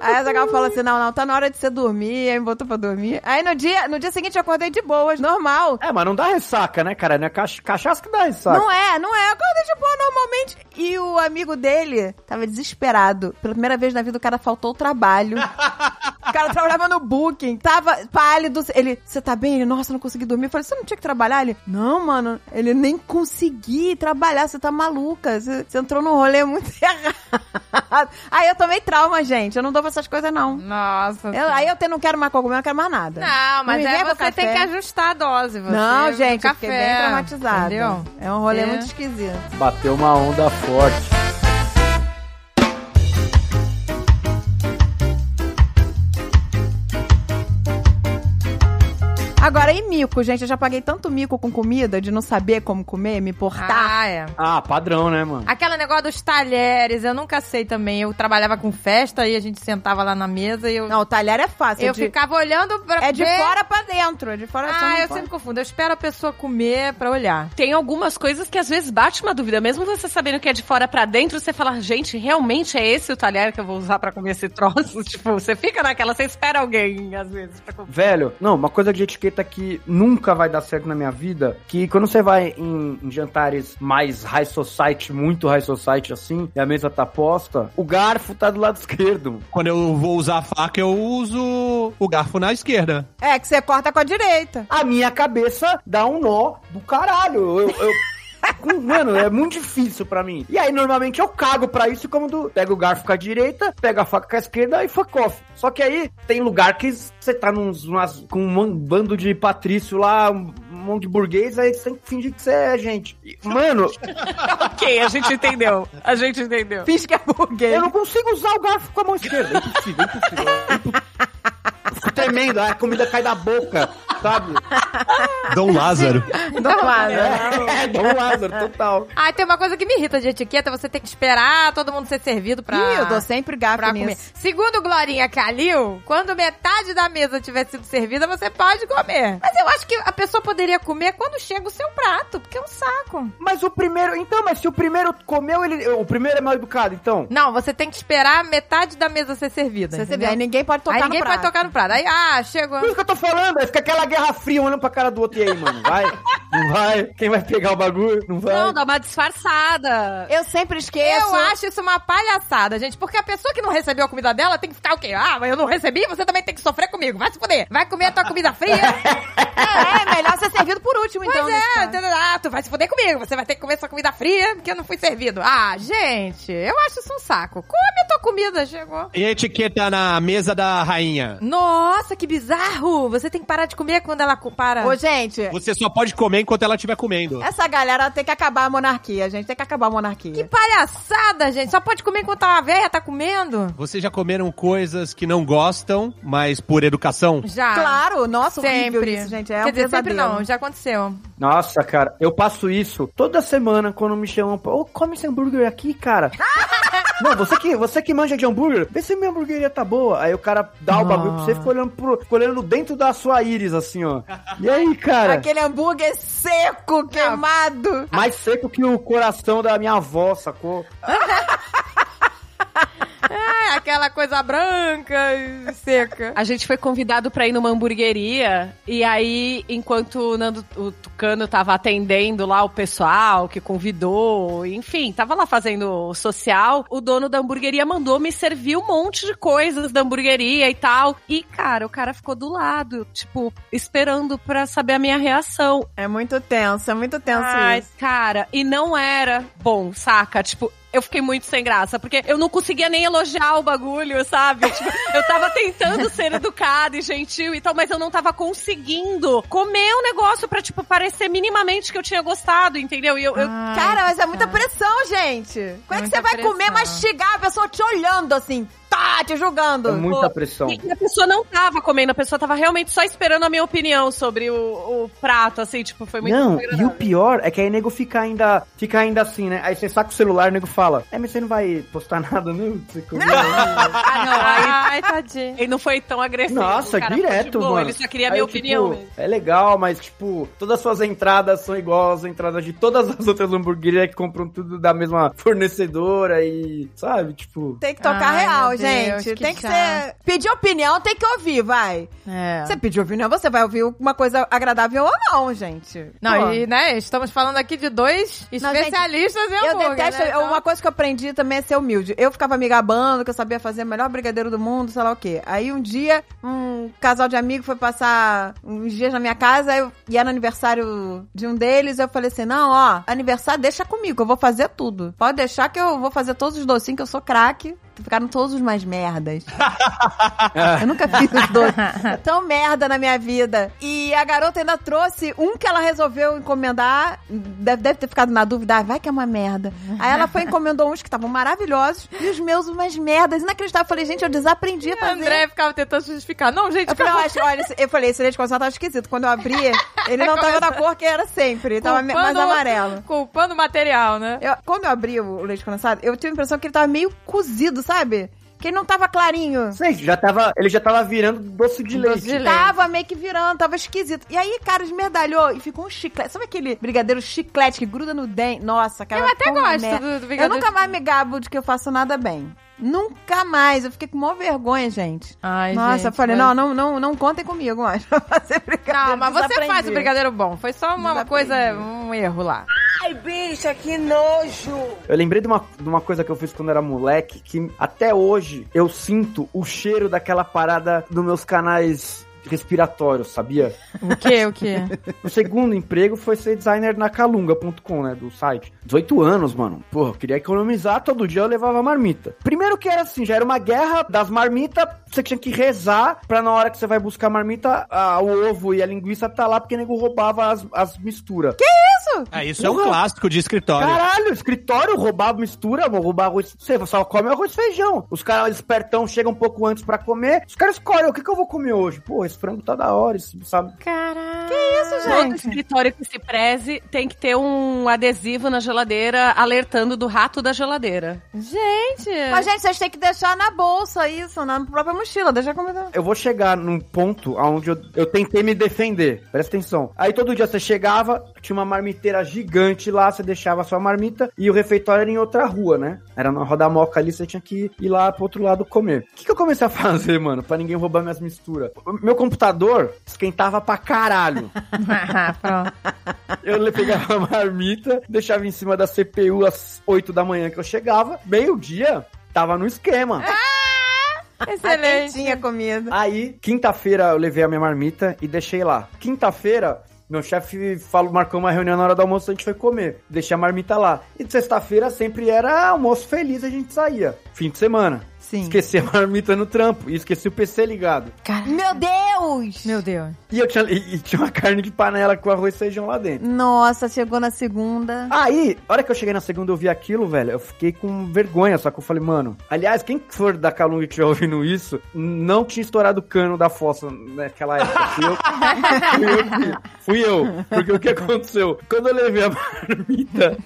S2: Aí a Azagal falou assim: não, não, tá na hora de você dormir. Aí me botou pra dormir. Aí no dia, no dia seguinte eu acordei de boas, normal.
S4: É, mas não dá ressaca, né, cara? Não é cach- cachaça que dá ressaca.
S2: Não é, não é. Eu acordei de boa normalmente. E o amigo dele tava desesperado. Pela primeira vez na vida o cara faltou o trabalho. o cara trabalhava no Booking. Tava pálido. Ele, você tá bem? Ele, nossa, não consegui dormir. Eu falei, você não tinha que trabalhar? Ele, não, mano. Ele nem consegui trabalhar. Você tá maluca. Você, você entrou num rolê muito errado. Aí eu tomei trauma, gente. Eu não dou pra essas coisas, não.
S1: Nossa.
S2: Eu- aí eu te- não quero mais cogumelo, eu não quero mais nada.
S1: Não, mas aí
S2: venha com
S1: você tem que
S2: café.
S1: ajustar a dose. Você,
S2: Não, gente, eu fiquei
S1: café,
S2: bem traumatizada.
S1: Entendeu?
S2: É um rolê
S1: É.
S2: muito esquisito.
S4: Bateu uma onda forte.
S2: Agora, e mico, gente? Eu já paguei tanto mico com comida de não saber como comer, me portar.
S1: Ah, é.
S4: Ah, padrão, né, mano?
S1: Aquele negócio dos talheres, eu nunca sei também. Eu trabalhava com festa e a gente sentava lá na mesa e eu,
S2: Não, o talher é fácil.
S1: eu
S2: é de,
S1: ficava olhando pra
S2: é de
S1: ver-
S2: fora pra dentro. É de fora
S1: Ah, eu sempre confundo. Eu espero a pessoa comer pra olhar.
S5: Tem algumas coisas que às vezes bate uma dúvida. Mesmo você sabendo que é de fora pra dentro, você fala, gente, realmente é esse o talher que eu vou usar pra comer esse troço? tipo, você fica naquela, você espera alguém, às vezes, pra comer.
S4: Velho, não, uma coisa de etiqueta que nunca vai dar certo na minha vida, que quando você vai em, em jantares mais high society, muito high society assim, e a mesa tá posta, o garfo tá do lado esquerdo.
S3: Quando eu vou usar a faca, eu uso o garfo na esquerda.
S2: É, que você corta com a direita.
S4: A minha cabeça dá um nó do caralho. Eu... eu- Mano, é muito difícil pra mim. E aí, normalmente, eu cago pra isso como do... Pego o garfo com a direita, pego a faca com a esquerda e fuck off. Só que aí, tem lugar que você tá nos, umas- com um bando de patrício lá, um monte de burguês, aí você tem que fingir que você é gente. Mano,
S5: ok, a gente entendeu. A gente entendeu.
S2: Finge que é burguês.
S4: eu não consigo usar o garfo com a mão esquerda. É impossível, é impossível. É impo- Fico tremendo, a comida cai da boca, sabe?
S3: Dom Lázaro.
S2: Faz, né?
S4: É, Dom Lázaro, total.
S1: Ah, tem uma coisa que me irrita de etiqueta, você tem que esperar todo mundo ser servido pra...
S2: Ih, eu dou sempre
S1: comer.
S2: nisso.
S1: Segundo Glorinha Calil, quando metade da mesa tiver sido servida, você pode comer. Mas eu acho que a pessoa poderia comer quando chega o seu prato, porque é um saco.
S4: Mas o primeiro. Então, mas se o primeiro comeu, ele. O primeiro é mal educado, então.
S1: Não, você tem que esperar metade da mesa ser servida.
S2: Você
S1: entendeu?
S2: vê, aí ninguém pode tocar
S1: Aí ninguém
S2: no prato.
S1: pode tocar no prato. Aí, ah, chegou.
S4: Por isso que eu tô falando, fica aquela guerra fria um olhando pra cara do outro. E aí, mano? Vai? Não vai? Quem vai pegar o bagulho? Não vai?
S5: Não, dá uma disfarçada.
S2: Eu sempre esqueço.
S1: Eu acho isso uma palhaçada, gente. Porque a pessoa que não recebeu a comida dela tem que ficar o quê? Ah, mas eu não recebi, você também tem que sofrer comigo. Vai se fuder. Vai comer a tua comida fria.
S2: É, é melhor ser servido por último, então.
S1: Pois é, ah, tu vai se fuder comigo. Você vai ter que comer sua comida fria porque eu não fui servido. Ah, gente, eu acho isso um saco. Come a tua comida, chegou.
S3: E a etiqueta na mesa da rainha?
S1: Nossa, que bizarro! Você tem que parar de comer quando ela para.
S2: Ô, gente,
S3: Você só pode comer enquanto ela estiver comendo.
S2: essa galera tem que acabar a monarquia, gente. Tem que acabar a monarquia.
S1: Que palhaçada, gente! Só pode comer enquanto a velha tá comendo?
S3: Vocês já comeram coisas que não gostam, mas por educação?
S1: Já.
S2: Claro, nossa, horrível
S1: Sempre.
S2: isso, gente. É
S1: Quer
S2: um
S1: dizer, sempre não, já aconteceu.
S4: Nossa, cara, eu passo isso toda semana quando me chamam. Ô, come esse hambúrguer aqui, cara. Não, você que, você que manja de hambúrguer, vê se minha hamburgueria tá boa. Aí o cara dá o bagulho pra você e fica olhando, pro, fica olhando dentro da sua íris, assim, ó. E aí, cara?
S2: Aquele hambúrguer seco, queimado.
S4: Mais seco que o coração da minha avó, sacou?
S1: É, aquela coisa branca e seca.
S5: A gente foi convidado pra ir numa hamburgueria e aí, enquanto o Nando o Tucano tava atendendo lá o pessoal que convidou, enfim, tava lá fazendo o social, o dono da hamburgueria mandou me servir um monte de coisas da hamburgueria e tal. E, cara, o cara ficou do lado, tipo, esperando pra saber a minha reação.
S2: É muito tenso, é muito tenso
S5: Ai,
S2: isso.
S5: cara, e não era bom, saca? Tipo, eu fiquei muito sem graça, porque eu não conseguia nem elogiar o bagulho, sabe? Tipo, eu tava tentando ser educada e gentil e tal, mas eu não tava conseguindo comer o negócio pra, tipo, parecer minimamente que eu tinha gostado, entendeu? E eu, eu-
S1: Ai,
S2: Cara, mas é muita pressão, gente. Como é que
S1: Muita
S2: você vai
S1: pressão.
S2: comer, mastigar, a pessoa te olhando assim? Tá te julgando.
S4: É muita
S5: Pô,
S4: pressão.
S5: E a pessoa não tava comendo, a pessoa tava realmente só esperando a minha opinião sobre o, o prato, assim, tipo, foi muito
S4: Não, e o pior é que aí o nego fica ainda, fica ainda assim, né? Aí você saca o celular, o nego fala, é, mas você não vai postar nada, não? Você comeu aí?"
S5: Ah, não, aí
S1: Ai, tadinho.
S5: ele não foi tão agressivo.
S4: Nossa,
S5: cara
S4: direto, mano.
S5: Ele só queria a minha
S4: eu,
S5: opinião
S4: tipo,
S5: mesmo.
S4: É legal, mas, tipo, todas as suas entradas são iguais às entradas de todas as outras hamburguerias que compram tudo da mesma fornecedora e, sabe, tipo...
S2: Tem que tocar
S1: Ai,
S2: real,
S1: Deus,
S2: gente.
S1: que
S2: tem que
S1: chato.
S2: ser. Pedir opinião tem que ouvir, vai.
S1: É.
S2: Você pedir opinião, você vai ouvir uma coisa agradável ou não, gente.
S1: Não,
S2: Pô.
S1: e, né, estamos falando aqui de dois
S2: Não,
S1: especialistas em
S2: Eu
S1: hambúrguer,
S2: detesto.
S1: né? Então-
S2: Uma coisa que eu aprendi também é ser humilde. Eu ficava me gabando que eu sabia fazer o melhor brigadeiro do mundo, sei lá o quê. Aí um dia, um casal de amigos foi passar uns dias na minha casa eu, e era aniversário de um deles. Eu falei assim: não, ó, aniversário deixa comigo, eu vou fazer tudo. Pode deixar que eu vou fazer todos os docinhos, que eu sou craque. Ficaram todos os mais merdas. eu nunca fiz os doces tão merda na minha vida. E a garota ainda trouxe um que ela resolveu encomendar. Deve, deve ter ficado na dúvida, ah, vai que é uma merda. Aí ela foi e encomendou uns que estavam maravilhosos e os meus umas merdas. Inacreditável. Eu falei, gente, eu desaprendi a
S1: A
S2: fazer.
S1: André ficava tentando justificar. Não, gente,
S2: Eu falei, acho, olha, eu falei, esse leite condensado tava esquisito. Quando eu abri, ele não tava da cor que era sempre. Ele tava mais
S1: culpando-
S2: amarelo.
S1: Culpando o material, né?
S2: Eu- quando eu abri o leite condensado, eu tive a impressão que ele tava meio cozido, sabe? Que ele não tava clarinho.
S4: Sei, já tava, ele já tava virando doce de
S1: Doce
S4: leite.
S1: de leite.
S2: Tava meio que virando, tava esquisito. E aí, cara, esmerdalhou e ficou um chiclete. Sabe aquele brigadeiro chiclete que gruda no dente? Nossa, cara.
S1: Eu até gosto do- do
S2: Eu
S1: brigadeiro
S2: nunca mais me gabo de que eu faço nada bem. Nunca mais. Eu fiquei com maior vergonha, gente.
S1: Ai,
S2: Nossa,
S1: gente,
S2: eu falei,
S1: mas-
S2: não, não, não, não contem comigo mais pra fazer brigadeiro.
S1: Não, mas você
S2: Desaprendi.
S1: faz o brigadeiro bom. Foi só uma
S2: Desaprendi.
S1: coisa, um erro lá.
S6: Ai, bicha, que nojo!
S4: Eu lembrei de uma, de uma coisa que eu fiz quando era moleque, que até hoje eu sinto o cheiro daquela parada nos meus canais respiratórios, sabia?
S1: O quê, o quê?
S4: O segundo emprego foi ser designer na calunga.com, né, do site. 18 anos, mano. Porra, eu queria economizar, todo dia eu levava marmita. Primeiro que era assim, já era uma guerra das marmitas, você tinha que rezar pra na hora que você vai buscar a marmita, a- o ovo e a linguiça tá lá, porque o nego roubava as, as misturas.
S3: Ah, isso é um
S4: Porra.
S3: clássico de escritório.
S4: Caralho, escritório, roubar mistura, vou roubar arroz. Você só come arroz e feijão. Os caras espertão chegam um pouco antes pra comer. Os caras escolhem o que, que eu vou comer hoje. Pô, esse frango tá da hora, sabe?
S1: Caralho.
S2: Isso,
S5: Todo
S2: gente.
S5: escritório que se preze tem que ter um adesivo na geladeira alertando do rato da geladeira.
S1: Gente.
S2: Mas, gente, vocês têm que deixar na bolsa isso, na própria mochila. Deixa comigo.
S4: Eu vou chegar num ponto onde eu, eu tentei me defender. Presta atenção. Aí todo dia você chegava, tinha uma marmiteira gigante lá, você deixava a sua marmita e o refeitório era em outra rua, né? Era na Roda Moca ali, você tinha que ir lá pro outro lado comer. O que, que eu comecei a fazer, mano, pra ninguém roubar minhas misturas? Meu computador esquentava pra caralho.
S1: Pronto.
S4: Eu pegava a marmita, deixava em cima da CPU às 8 da manhã que eu chegava, meio-dia, tava no esquema.
S1: Excelente.
S2: Tinha comida.
S4: Aí, quinta-feira eu levei a minha marmita e deixei lá. Quinta-feira, meu chefe falou, marcou uma reunião na hora do almoço, a gente foi comer. Deixei a marmita lá. E sexta-feira sempre era almoço feliz, a gente saía. Fim de semana.
S2: Sim.
S4: Esqueci a marmita no trampo e esqueci o PC ligado.
S2: Meu Deus!
S1: Meu Deus.
S4: E eu tinha, e, e tinha uma carne de panela com arroz e feijão lá dentro.
S2: Nossa, chegou na segunda.
S4: Aí, a hora que eu cheguei na segunda eu vi aquilo, velho, eu fiquei com vergonha, só que eu falei, mano. Aliás, quem for da Calunga que estiver ouvindo isso, não tinha estourado o cano da fossa naquela época. Fui eu, fui eu, fui eu. Porque o que aconteceu? Quando eu levei a marmita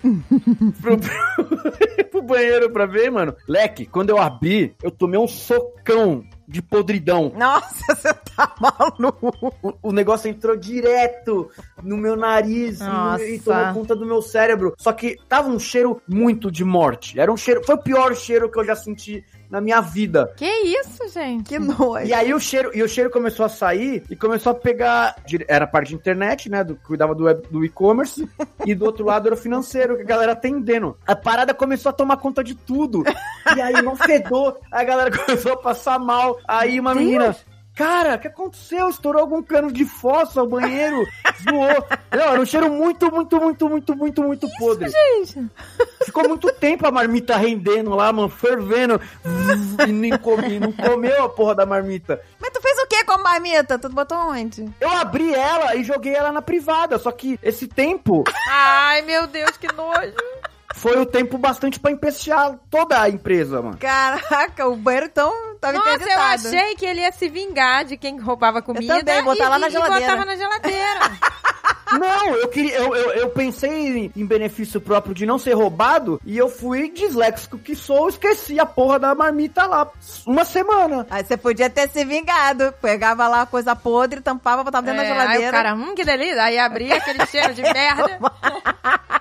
S4: pro, pro, pro banheiro pra ver, mano, leque, quando eu abri, eu tomei um socão de podridão.
S2: Nossa, você tá maluco.
S4: O, o negócio entrou direto no meu nariz
S1: Nossa.
S4: e tomou conta do meu cérebro. Só que tava um cheiro muito de morte. Era um cheiro. Foi o pior cheiro que eu já senti na minha vida.
S1: Que isso, gente?
S2: Que nojo.
S4: E aí o cheiro, e o cheiro começou a sair e começou a pegar. Era a parte de internet, né? Do, cuidava do, web- do e-commerce. e do outro lado era o financeiro, que a galera atendendo. A parada começou a tomar conta de tudo. E aí não fedou. A galera começou a passar mal. Aí uma menina. Cara, o que aconteceu? Estourou algum cano de fossa, o banheiro, zoou. Não, era um cheiro muito, muito, muito, muito, muito, muito podre.
S1: Gente.
S4: Ficou muito tempo a marmita rendendo lá, mano, fervendo. E nem comi, não comeu a porra da marmita.
S2: Mas tu fez o que com a marmita? Tu botou onde?
S4: Eu abri ela e joguei ela na privada, só que esse tempo
S1: Ai, meu Deus, que nojo.
S4: Foi o tempo bastante pra empestear toda a empresa, mano.
S2: Caraca, o banheiro então tava
S1: Nossa, eu
S2: interditado.
S1: achei que ele ia se vingar de quem roubava comida
S2: também, botar
S1: e,
S2: lá na
S1: e
S2: geladeira.
S1: botava na geladeira.
S4: Não, eu queria. Eu, eu, eu pensei em benefício próprio de não ser roubado e eu fui disléxico que sou, esqueci a porra da marmita lá. Uma semana.
S2: Aí você podia ter se vingado. Pegava lá a coisa podre, tampava, botava dentro
S1: É,
S2: da
S1: aí o
S2: geladeira.
S1: cara, hum, que delícia. Aí abria aquele cheiro de merda.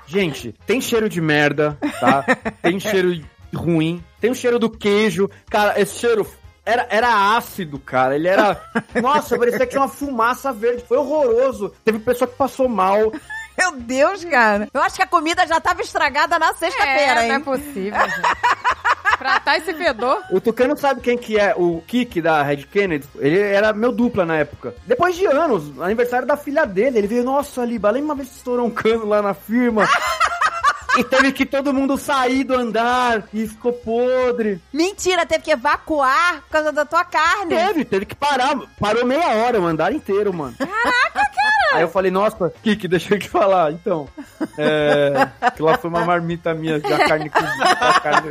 S4: Gente, tem cheiro de merda, tá? tem cheiro ruim, tem o cheiro do queijo. Cara, esse cheiro era, era ácido, cara. Ele era. Nossa, parecia que tinha uma fumaça verde. Foi horroroso. Teve pessoa que passou mal.
S2: Meu Deus, cara. Eu acho que a comida já tava estragada na sexta-feira,
S1: É, não é possível, pra tá esse fedor.
S4: O Tucano sabe quem que é o Kik da Red Kennedy? Ele era meu dupla na época. Depois de anos, aniversário da filha dele, ele veio, nossa, Liba, lembra uma vez que estourou um cano lá na firma? e teve que todo mundo sair do andar e ficou podre.
S2: Mentira, teve que evacuar por causa da tua carne.
S4: Teve, teve que parar. Parou meia hora o andar inteiro, mano. Caraca, cara! Aí eu falei, nossa, Kik, deixa eu te falar. Então, é. Que lá foi uma marmita minha da carne cozida. da carne...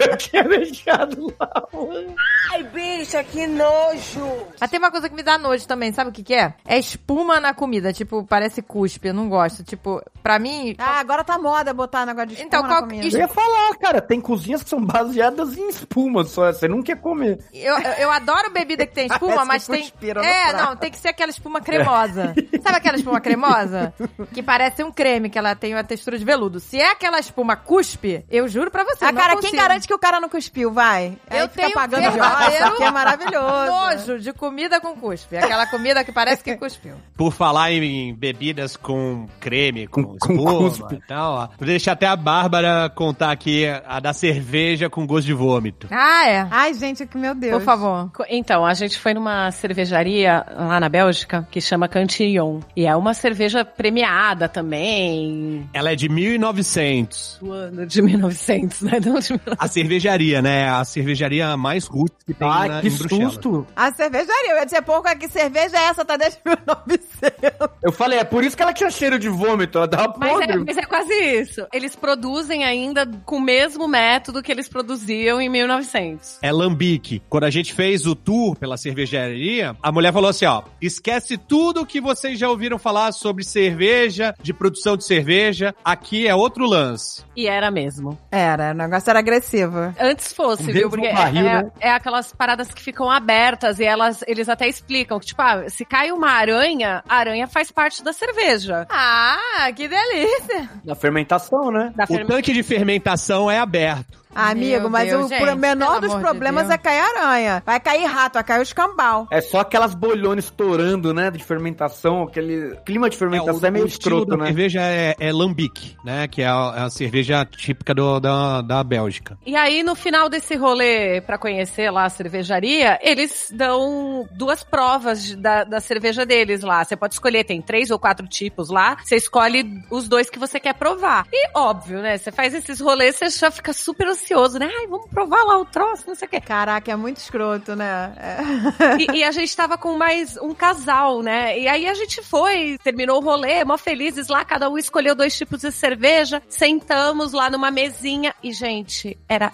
S4: eu tinha deixado lá, mano.
S6: Ai, bicha, que nojo.
S1: Mas tem uma coisa que me dá nojo também, sabe o que que é? É espuma na comida, tipo, parece cuspe, eu não gosto. Tipo, pra mim...
S2: Ah, agora tá moda botar negócio de espuma
S1: Então,
S2: na
S1: qual-
S2: comida.
S4: Eu ia falar, cara, tem cozinhas que são baseadas em espuma, só você não quer comer.
S1: Eu, eu, eu adoro bebida que tem espuma,
S2: Parece
S1: mas tem. É, não, tem que ser aquela espuma cremosa. Sabe aquela espuma cremosa? Que parece um creme, que ela tem uma textura de veludo. Se é aquela espuma cuspe, eu juro pra você.
S2: Ah,
S1: não
S2: cara,
S1: consigo.
S2: quem garante que o cara não cuspiu, vai? Aí
S1: Eu
S2: fica
S1: tenho
S2: pagando de que é maravilhoso.
S1: Nojo de comida com cuspe. Aquela comida que parece que cuspiu.
S3: Por falar em bebidas com creme, com,
S4: Com- com
S3: espuma
S4: cuspe.
S3: e tal, ó, vou deixar até a Bárbara contar aqui a da cerveja com gosto de vômito.
S1: Ah, é.
S2: Ai, gente, que meu Deus.
S1: Por favor.
S5: Então, a gente foi numa cervejaria lá na Bélgica que chama Cantillon. E é uma cerveja premiada também.
S3: Ela é de 1900.
S5: Do ano de 1900, né? Não de 1900.
S3: A cervejaria, né? A cervejaria mais roots que tem
S4: Ai,
S3: na,
S4: que
S3: em Bruxelas.
S4: susto!
S2: A cervejaria, eu ia dizer, pô, que cerveja é essa? Tá desde 1900.
S4: Eu falei, é por isso que ela tinha cheiro de vômito, ela tava
S5: Mas é,
S4: podre.
S5: mas é quase isso. Eles produzem ainda com o mesmo método que eles produziam em 1900.
S3: É lambique. Quando a gente fez o tour pela cervejaria, a mulher falou assim, ó, esquece tudo que vocês já ouviram falar sobre cerveja, de produção de cerveja. Aqui é outro lance.
S5: E era mesmo.
S2: Era, o negócio era agressivo.
S5: Antes fosse,
S4: O
S5: viu? Porque é,
S4: barril,
S5: é-
S4: né?
S5: é aquelas paradas que ficam abertas e elas, eles até explicam que, tipo, ah, se cai uma aranha, a aranha faz parte da cerveja.
S1: Ah, que delícia.
S4: Da fermentação, né?
S5: Da
S3: O
S5: ferme-
S3: tanque de fermentação é aberto.
S2: Ah, amigo,
S1: Meu
S2: mas
S1: Deus,
S2: o
S1: gente,
S2: menor dos
S1: de
S2: problemas
S1: Deus.
S2: é cair aranha. Vai cair rato, vai cair o escambau.
S4: É só aquelas bolhonas estourando, né? De fermentação, aquele clima de fermentação é,
S3: o,
S4: meio
S3: o estilo
S4: escroto, né?
S3: cerveja é, é lambique, né? Que é a, é a cerveja típica do- da, da Bélgica.
S5: E aí, no final desse rolê, pra conhecer lá a cervejaria, eles dão duas provas de- da, da cerveja deles lá. Você pode escolher, tem três ou quatro tipos lá. Você escolhe os dois que você quer provar. E óbvio, né? Você faz esses rolês, você já fica super ansioso, né? Ai, vamos provar lá o troço, não sei o quê.
S2: Caraca, é muito escroto, né? É.
S5: E, e a gente tava com mais um casal, né? E aí a gente foi, terminou o rolê, mó felizes lá, cada um escolheu dois tipos de cerveja, sentamos lá numa mesinha e, gente, era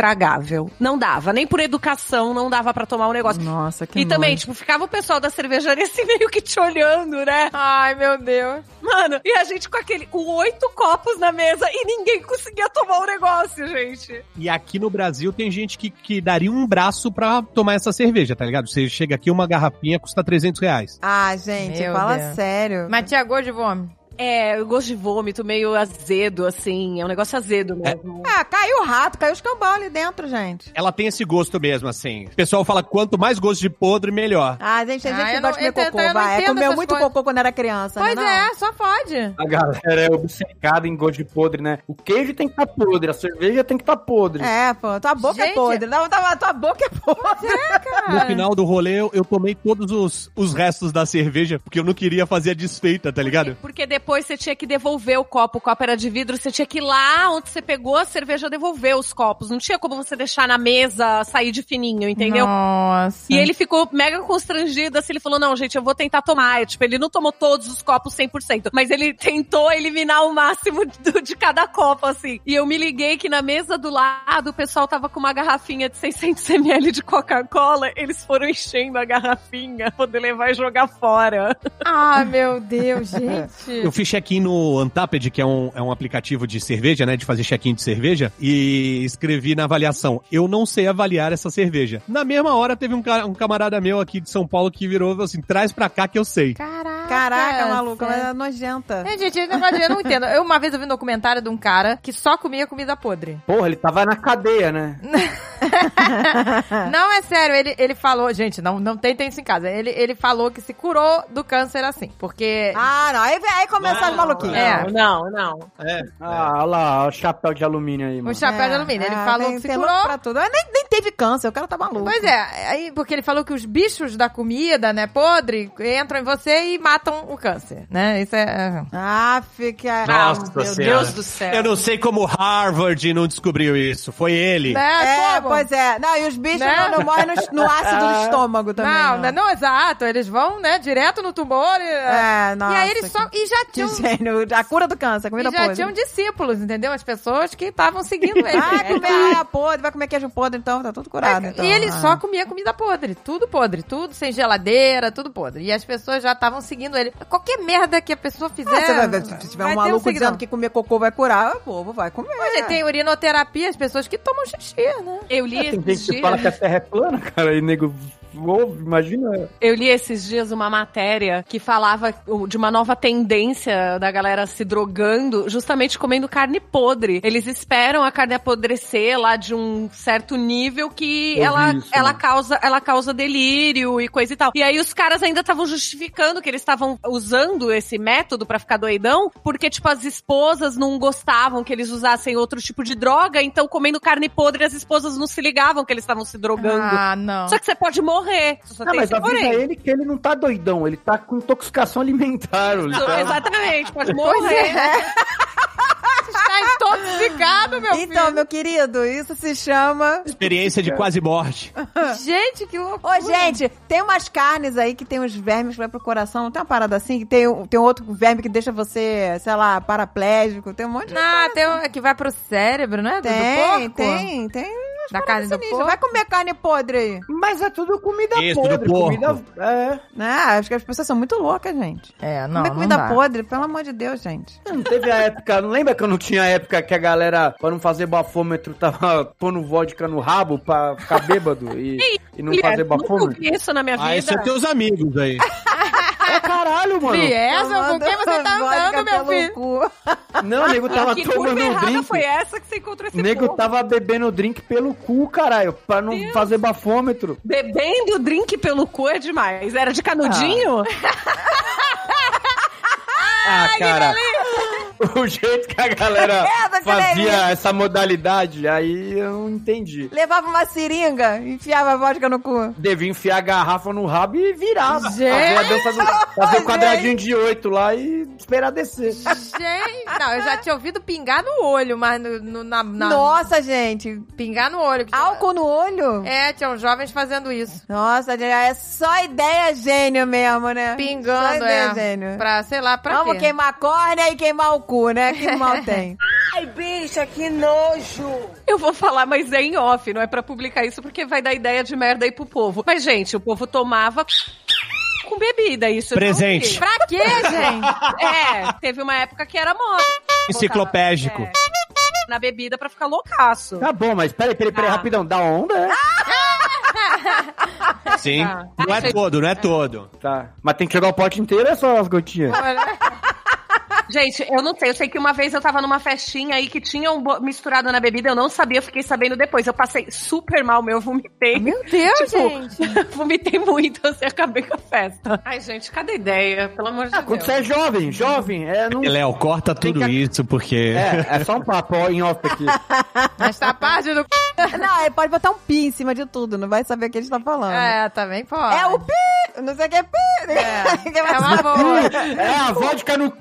S5: intragável. Não dava, nem por educação não dava pra tomar o negócio.
S2: Nossa, que
S5: E também, tipo, ficava o pessoal da cervejaria assim meio que te olhando, né?
S1: Ai, meu Deus.
S5: Mano, e a gente com aquele, com oito copos na mesa e ninguém conseguia tomar o negócio, gente.
S3: E aqui no Brasil tem gente que, que daria um braço pra tomar essa cerveja, tá ligado? Você chega aqui, uma garrafinha custa 300 reais.
S2: Ah, gente,
S1: Meu
S2: fala
S1: Deus.
S2: sério.
S1: Mas tinha gosto de vômito.
S5: É, o gosto de vômito meio azedo, assim, é um negócio azedo mesmo.
S2: Ah, caiu o rato, caiu o escambau ali dentro, gente.
S3: Ela tem esse gosto mesmo, assim. O pessoal fala quanto mais gosto de podre, melhor.
S2: Ah, gente, a
S1: Ah,
S2: gente
S1: eu
S2: que gosta de comer
S1: tô-
S2: cocô, vai. É, comeu muito
S1: coisas.
S2: cocô quando era criança,
S1: Pois
S2: né?
S1: é, só pode.
S4: A galera é obcecada em gosto de podre, né? O queijo tem que estar podre, a cerveja tem que estar podre.
S2: Não? É, pô, tua boca é
S1: Gente.
S2: podre. Não, tua, tua boca é podre.
S3: No final do rolê, eu, eu tomei todos os, os restos da cerveja, porque eu não queria fazer a desfeita, tá ligado?
S5: Porque depois depois você tinha que devolver o copo. O copo era de vidro, você tinha que ir lá onde você pegou a cerveja devolver os copos. Não tinha como você deixar na mesa, sair de fininho, entendeu?
S1: Nossa.
S5: E ele ficou mega constrangido, assim, ele falou, não, gente, eu vou tentar tomar. E, tipo, ele não tomou todos os copos 100%, mas ele tentou eliminar o máximo do- de cada copo, assim. E eu me liguei que na mesa do lado, o pessoal tava com uma garrafinha de 600ml de Coca-Cola, eles foram enchendo a garrafinha, poder levar e jogar fora.
S1: Ah, meu Deus, gente.
S3: Eu fiz check-in no Untapped, que é um, é um aplicativo de cerveja, né? De fazer check-in de cerveja. E escrevi na avaliação: Eu não sei avaliar essa cerveja. Na mesma hora, teve um, um camarada meu aqui de São Paulo que virou e falou assim: traz pra cá que eu sei.
S1: Caraca.
S2: Caraca, maluca, mas
S1: sério.
S2: é nojenta.
S1: É, gente, eu não entendo. Eu uma vez eu vi um documentário de um cara que só comia comida podre.
S4: Porra, ele tava na cadeia, né?
S1: Não, é sério, ele, ele falou, gente, não, não tentem isso em casa. Ele, ele falou que se curou do câncer assim. Porque.
S2: Ah, não. Aí, aí começa as maluquinhas.
S1: É.
S5: Não, não.
S3: É.
S4: Ah, olha lá, o chapéu de alumínio aí,
S1: o
S4: mano.
S1: chapéu de alumínio. Ele
S2: é,
S1: falou
S2: tem-
S1: que se curou.
S2: Pra tudo. Mas nem, nem teve câncer, o cara tá maluco.
S1: Pois é, aí porque ele falou que os bichos da comida, né, podre, entram em você e matam o câncer, né? Isso é.
S2: Ah, fica.
S3: Nossa
S5: meu
S3: Senhora.
S5: Deus do céu.
S3: Eu não sei como Harvard não descobriu isso. Foi ele.
S1: Né?
S2: É,
S1: como?
S2: pois é. Não, e os bichos
S1: Né?
S2: não, não morrem no, no ácido do estômago também.
S1: Não,
S2: não,
S1: não, não, exato. Eles vão, né, direto no tumor. E,
S2: É, nossa.
S1: e aí eles só. E já
S2: Que
S1: tinham.
S2: gênio. A cura do câncer,
S1: E
S2: comida
S1: já
S2: podre.
S1: tinham discípulos, entendeu? As pessoas que estavam seguindo ele.
S2: Ah,
S1: É,
S2: comer ah, podre, vai comer queijo podre, então tá tudo curado. então.
S1: E ele
S2: Ah.
S1: só comia comida podre, tudo podre, tudo sem geladeira, tudo podre. E as pessoas já estavam seguindo ele. Qualquer merda que a pessoa fizer.
S2: Ah, vai se tiver
S1: vai
S2: um maluco
S1: seguidão.
S2: dizendo que comer cocô vai curar, o povo vai comer.
S1: Olha, tem urinoterapia, as pessoas que tomam xixi, né?
S5: Eu li
S4: Tem
S5: esses
S4: gente que fala que a terra é plana, cara, e nego imagina.
S5: Eu li esses dias uma matéria que falava de uma nova tendência da galera se drogando, justamente comendo carne podre. Eles esperam a carne apodrecer lá de um certo nível que
S4: Ouvi
S5: ela,
S4: isso,
S5: ela, causa, ela causa delírio e coisa e tal. E aí os caras ainda estavam justificando que eles estavam usando esse método pra ficar doidão, porque, tipo, as esposas não gostavam que eles usassem outro tipo de droga, então comendo carne podre as esposas não se ligavam que eles estavam se drogando.
S1: Ah, não.
S5: Só que você pode morrer. Só
S4: Não,
S5: tem
S4: mas avisa
S5: porém.
S4: ele que ele não tá doidão, ele tá com intoxicação alimentar. tá-
S5: Exatamente, pode morrer.
S1: é. Está intoxicado, meu
S2: Então,
S1: filho.
S2: meu querido, isso se chama.
S3: Experiência de quase morte.
S1: Gente, que loucura.
S2: Ô, gente, tem umas carnes aí que tem uns vermes que vai pro coração. Não tem uma parada assim? Que tem, um- tem outro verme que deixa você, sei lá, paraplégico. Tem um monte de.
S1: Ah, tem um que vai pro cérebro, né? Do- do
S2: Tem,
S1: porco?
S2: tem, tem.
S1: Da carne do porco?
S2: Vai comer carne podre aí.
S4: Mas é tudo comida
S3: Isso,
S4: podre. Comida, é.
S2: Ah, acho que as pessoas são muito loucas, gente.
S1: É, não,
S2: comer
S1: não
S2: comida
S1: dá.
S2: podre, pelo amor de Deus, gente.
S4: Não teve a época, não lembra que eu não tinha a época que a galera, pra não fazer bafômetro, tava pondo vodka no rabo pra ficar bêbado e, e não
S5: Mulher,
S4: fazer
S5: nunca
S4: bafômetro?
S5: vi isso na minha vida.
S3: Ah, isso é teus amigos aí.
S4: Caralho, mano.
S1: Liesa, com quem você tá andando, meu filho?
S2: cu.
S4: Não, o nego tava
S5: que
S4: tomando um drink.
S5: foi essa que você encontrou esse
S4: O nego
S5: povo?
S4: tava bebendo drink pelo cu, caralho, pra não
S5: Deus.
S4: fazer bafômetro.
S5: Bebendo drink pelo cu é demais. Era de canudinho?
S4: Ah, cara. O jeito que a galera
S2: merda,
S4: fazia essa modalidade, aí eu não entendi.
S2: Levava uma seringa, enfiava a vodka no cu.
S4: Devia enfiar a garrafa no rabo e virava.
S1: Gente!
S4: Fazer a dança do. Fazer o quadradinho de oito lá e esperar descer.
S1: Gente, não, eu já tinha ouvido pingar no olho, mas no, no- na, na-
S2: Nossa, gente.
S1: Pingar no olho.
S2: Álcool no olho?
S1: É, tinham jovens fazendo isso.
S2: Nossa, é só ideia gênio mesmo, né? Só
S1: Pingando,
S2: ideia
S1: é.
S2: gênio.
S1: Pra, sei lá, pra
S2: Vamos
S1: quê?
S2: queimar a córnea e queimar o cu, né? Que mal tem.
S6: Ai, bicha, que nojo!
S5: Eu vou falar, mas é em off, não é pra publicar isso porque vai dar ideia de merda aí pro povo. Mas, gente, o povo tomava com bebida, isso
S3: Presente.
S1: Pra quê, gente?
S5: É, teve uma época que era moda.
S3: Enciclopédico.
S5: É, na bebida pra ficar loucaço.
S4: Tá bom, mas peraí, peraí, peraí,
S5: Ah.
S4: rapidão. Da onda, é?
S3: Sim.
S5: Tá.
S3: Não é todo, não é todo.
S4: Tá. Mas tem que jogar o pote inteiro ou é só as gotinhas?
S5: Gente, eu não sei. Eu sei que uma vez eu tava numa festinha aí que tinha um misturado na bebida. Eu não sabia, eu fiquei sabendo depois. Eu passei super mal, meu. Eu vomitei.
S1: Meu Deus,
S5: Tipo,
S1: gente.
S5: vomitei muito, assim, acabei com a festa. Ai, gente, cada ideia, pelo amor de
S4: Ah, quando
S5: Deus.
S4: você é jovem, jovem, é não.
S3: Léo, corta tudo
S4: que-
S3: isso, porque...
S4: É, é só um papo ó, em off aqui.
S1: Esta parte do...
S2: Não, ele pode botar um pi em cima de tudo, não vai saber o que ele está falando.
S1: É, também pode.
S2: É o pi! Não sei o que é pi!
S1: É, é uma boa.
S4: É a vodka no.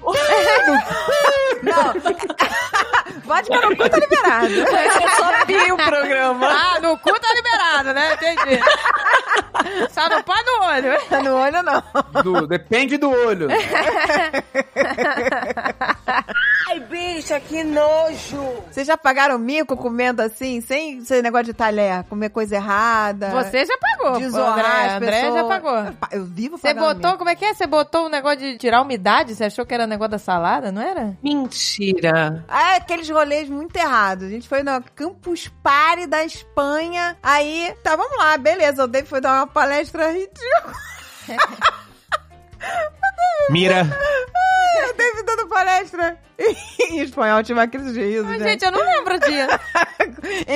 S2: Não. Vodka no cu tá liberado.
S5: Eu só vi o programa.
S1: Ah, no cu tá liberado, né? Entendi. Só não pode no olho.
S2: Tá no olho, não.
S4: Do- depende do olho.
S6: Ai, bicha, que nojo.
S2: Vocês já pagaram mico comendo assim, sem esse negócio de talher? Comer coisa errada?
S1: Você já pagou.
S2: Desonar
S1: André,
S2: as
S1: André já pagou.
S2: Pa- Eu vivo
S1: Você botou,
S2: mico.
S1: como é que é? Você botou o negócio de tirar a umidade? Você achou que era o negócio da salada, não era?
S5: Mentira.
S2: Ah, aqueles rolês muito errados. A gente foi no Campus Party da Espanha. Aí, tá, vamos lá, beleza. O Dave foi dar uma palestra ridícula.
S3: Mira.
S2: O Dave dando palestra em espanhol. Tive uma crise de riso,
S1: Ai,
S2: gente.
S1: gente, eu não lembro disso.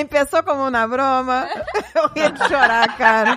S2: Começou como uma broma. Eu ria de chorar, cara.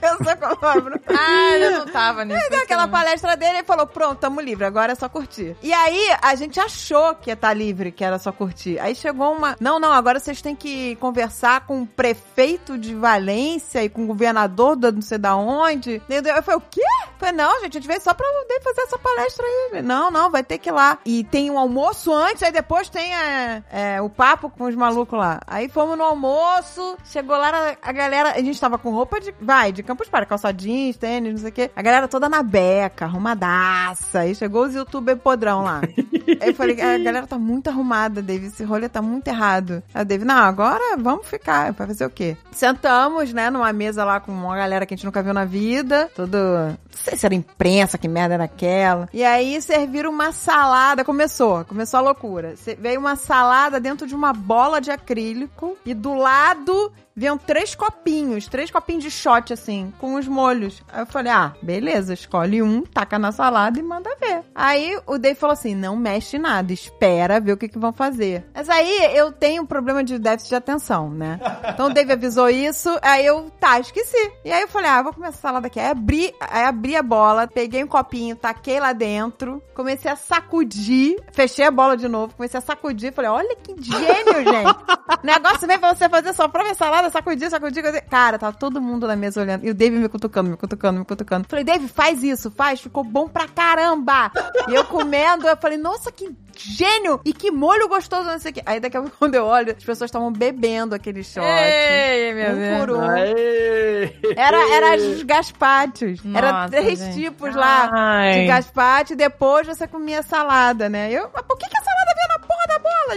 S2: Começou como uma broma.
S1: Ah, eu não tava nisso.
S2: Aí deu aquela palestra dele e falou: pronto, tamo livre, agora é só curtir. E aí a gente achou que ia estar livre, que era só curtir. Aí chegou uma. Não, não, agora vocês têm que conversar com o prefeito de Valência e com o governador do não sei da onde. Eu falei, o quê? Eu falei, não, gente, a gente veio só pra poder fazer essa palestra aí. Não, não, vai ter que ir lá. E tem um almoço antes, aí depois tem é, é, o papo com os malucos lá. Aí fomos no almoço, chegou lá a, galera, a gente tava com roupa de, vai, de campus para, calça jeans, tênis, não sei o quê. A galera toda na beca, arrumadaça. Aí chegou os youtubers podrão lá. aí eu falei, a galera tá muito arrumada, David, esse rolê tá muito errado. Aí o David, não, agora vamos ficar, pra fazer o quê? Sentamos, né, numa mesa lá com uma galera que a gente nunca viu na vida, todo, não sei se era imprensa, que merda era aquela. E aí serviram uma salada, começou, começou a loucura. Veio uma salada dentro de uma bola de acrílico e do lado Viam três copinhos, três copinhos de shot, assim, com os molhos. Aí eu falei, ah, beleza, escolhe um, taca na salada e manda ver. Aí o Dave falou assim, não mexe nada, espera ver o que, que vão fazer. Mas aí eu tenho um problema de déficit de atenção, né? Então o Dave avisou isso, aí eu, tá, esqueci. E aí eu falei, ah, vou comer essa salada aqui. Aí abri, aí abri a bola, peguei um copinho, taquei lá dentro, comecei a sacudir, fechei a bola de novo, comecei a sacudir, falei, olha que gênio, gente. O negócio vem pra você fazer só própria salada, sacudir, sacudir, sacudir. Cara, tá todo mundo na mesa olhando. E o Dave me cutucando, me cutucando, me cutucando. Falei, Dave, faz isso, faz, ficou bom pra caramba. E eu comendo, eu falei, nossa, que gênio! E que molho gostoso, não sei o quê. Aí daqui a pouco, quando eu olho, as pessoas estavam bebendo aquele shot.
S1: Ei, meu
S2: um
S1: Deus.
S2: por um.
S4: Aê!
S2: Era, era os gaspates. era três
S1: gente.
S2: tipos lá
S5: Ai.
S2: de gaspate. E depois você comia salada, né? Eu, mas por que, que a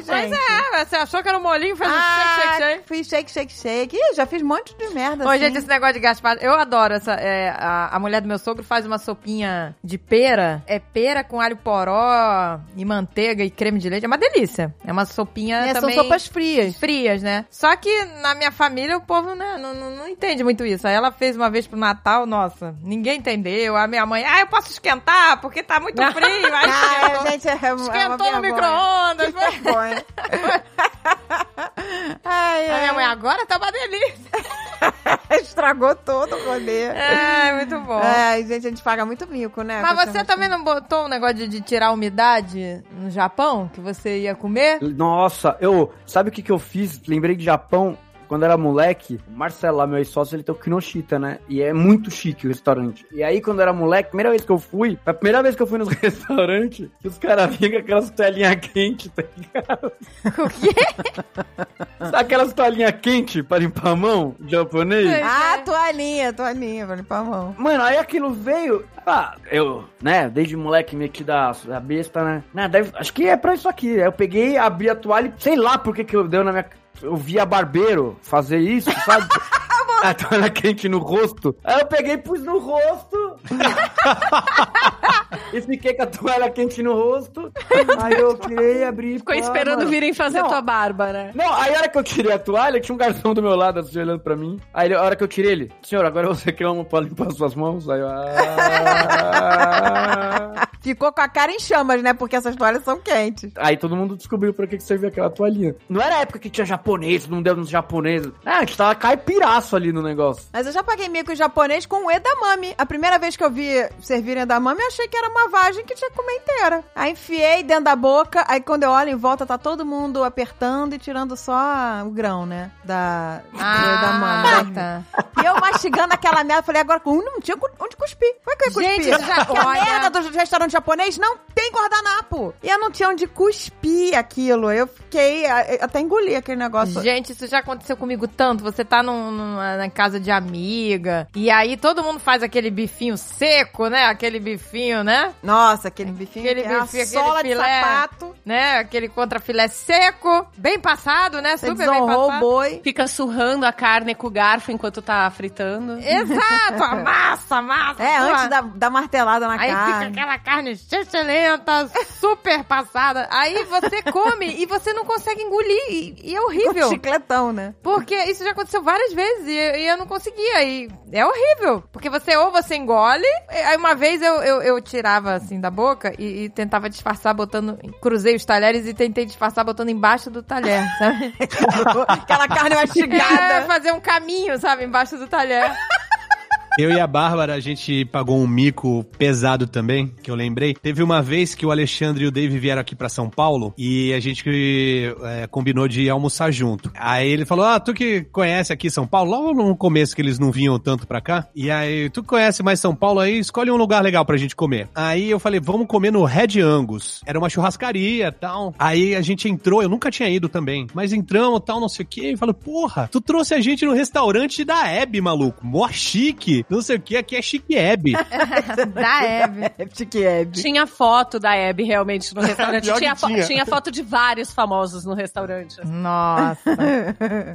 S2: da bola, gente?
S1: Pois é, você achou que era um molinho, fez um shake, shake, shake.
S2: Fiz shake, shake, shake. Ih, já fiz um monte de merda
S1: Ô,
S2: assim.
S1: gente, esse negócio de gaspar, eu adoro essa. é, a, a mulher do meu sogro faz uma sopinha de pera. É pera com alho poró e manteiga e creme de leite. É uma delícia. É uma sopinha
S2: É, são
S1: também.
S2: sopas frias.
S1: frias, né? Só que na minha família o povo né, não, não, não entende muito isso. Aí ela fez uma vez pro Natal, nossa, ninguém entendeu. A minha mãe, ah, eu posso esquentar porque tá muito frio. Aí
S2: Ah,
S1: esquentou,
S2: gente, é uma- é
S1: esquentou no micro-ondas.
S2: Vergonha. ai,
S1: A minha mãe, agora tá uma delícia.
S2: Estragou todo o rolê.
S1: É, muito bom.
S2: Ai, gente, a gente paga muito mico, né?
S1: Mas você também não botou um negócio de, de tirar a umidade no Japão, que você ia comer?
S4: Nossa, eu. Sabe o que, que eu fiz? Lembrei de Japão. Quando era moleque, o Marcelo lá, meu ex-sócio, ele tem o Kinoshita, né? E é muito chique o restaurante. E aí, quando era moleque, primeira vez que eu fui, foi a primeira vez que eu fui nos restaurantes, que os caras vinham com aquelas toalhinhas quentes, tá ligado?
S1: O quê?
S4: Sabe aquelas toalhinhas quentes pra limpar a mão, japonês?
S1: É.
S2: Ah, toalhinha, toalhinha, pra limpar a mão.
S4: Mano, aí aquilo veio. Ah, eu, né, desde moleque metido a, a besta, né? né deve, acho que é pra isso aqui. Eu peguei, abri a toalha e sei lá por que que eu deu na minha. Eu via barbeiro fazer isso, sabe? a toalha quente no rosto. Aí eu peguei e pus no rosto. e fiquei com a toalha quente no rosto. Aí eu tirei, abri.
S5: Ficou
S4: pá,
S5: esperando
S4: mano.
S5: virem fazer
S4: Não,
S5: tua barba, né?
S4: não, aí a hora que eu tirei a toalha, tinha um garçom do meu lado, assim, olhando pra mim. Aí a hora que eu tirei ele, senhor, agora você quer uma pra limpar suas mãos? Aí eu, ah...
S2: Ficou com a cara em chamas, né? Porque essas toalhas são quentes.
S4: Aí todo mundo descobriu pra que que servia aquela toalhinha. Não era a época que tinha japonês, não deu nos japoneses. Ah, a gente tava caipiraço ali no negócio.
S2: Mas eu já paguei mico em japonês com o edamame. A primeira vez que eu vi servirem edamame, eu achei que era uma vagem que tinha que comer inteira. Aí enfiei dentro da boca, aí quando eu olho em volta, tá todo mundo apertando e tirando só o grão, né? Da, do edamame.
S1: tá.
S2: E eu mastigando aquela merda, falei, agora, uh, não tinha onde cuspir. Como é que eu ia cuspir?
S1: Gente, já-
S2: a merda do restaurante japonês não tem guardanapo. E eu não tinha onde cuspir aquilo. Eu fiquei, até engoli aquele negócio.
S1: Gente, isso já aconteceu comigo tanto. Você tá num, numa- na casa de amiga, e aí todo mundo faz aquele bifinho seco, né? Aquele bifinho, né?
S2: Nossa, aquele bifinho,
S1: Aquele
S2: que é a
S1: bifinho, aquele
S2: sola de
S1: filé.
S2: sapato.
S1: Né? Aquele contrafilé seco, bem passado, né?
S2: Você
S1: Super bem
S2: desonrou o
S1: passado.
S2: boi.
S5: Fica surrando a carne com o garfo enquanto tá fritando.
S1: Exato, a massa, a massa.
S2: É,
S1: pô.
S2: antes da, da martelada na
S1: Aí fica
S2: carne.
S1: aquela carne excelenta, super passada. Aí você come e você não consegue engolir. E, e é horrível.
S2: Chicletão, né?
S1: Porque isso já aconteceu várias vezes e, e eu não conseguia. E é horrível. Porque você ou você engole. Aí uma vez eu, eu, eu tirava assim da boca e, e tentava disfarçar botando. Cruzei os talheres e tentei disfarçar botando embaixo do talher, sabe?
S2: Aquela carne
S1: É,
S2: mastigada.
S1: fazer um caminho, sabe? Embaixo do talher.
S3: Eu e a Bárbara, a gente pagou um mico pesado também, que eu lembrei. Teve uma vez que o Alexandre e o Dave vieram aqui pra São Paulo e a gente é, combinou de almoçar junto. Aí ele falou: Ah, tu que conhece aqui São Paulo, logo no começo que eles não vinham tanto pra cá. E aí, tu conhece mais São Paulo aí, escolhe um lugar legal pra gente comer. Aí eu falei: Vamos comer no Red Angus. Era uma churrascaria tal. Aí a gente entrou, eu nunca tinha ido também, mas entramos tal, não sei o quê. E falou: Porra, tu trouxe a gente no restaurante da Hebe, maluco. Mó chique. Não sei o que, aqui é chique Hebe.
S1: da Hebe.
S2: Chique Hebe.
S5: Tinha foto da Abby realmente no restaurante.
S3: Que
S5: tinha, fo-
S3: tinha.
S5: tinha foto de vários famosos no restaurante.
S1: Nossa.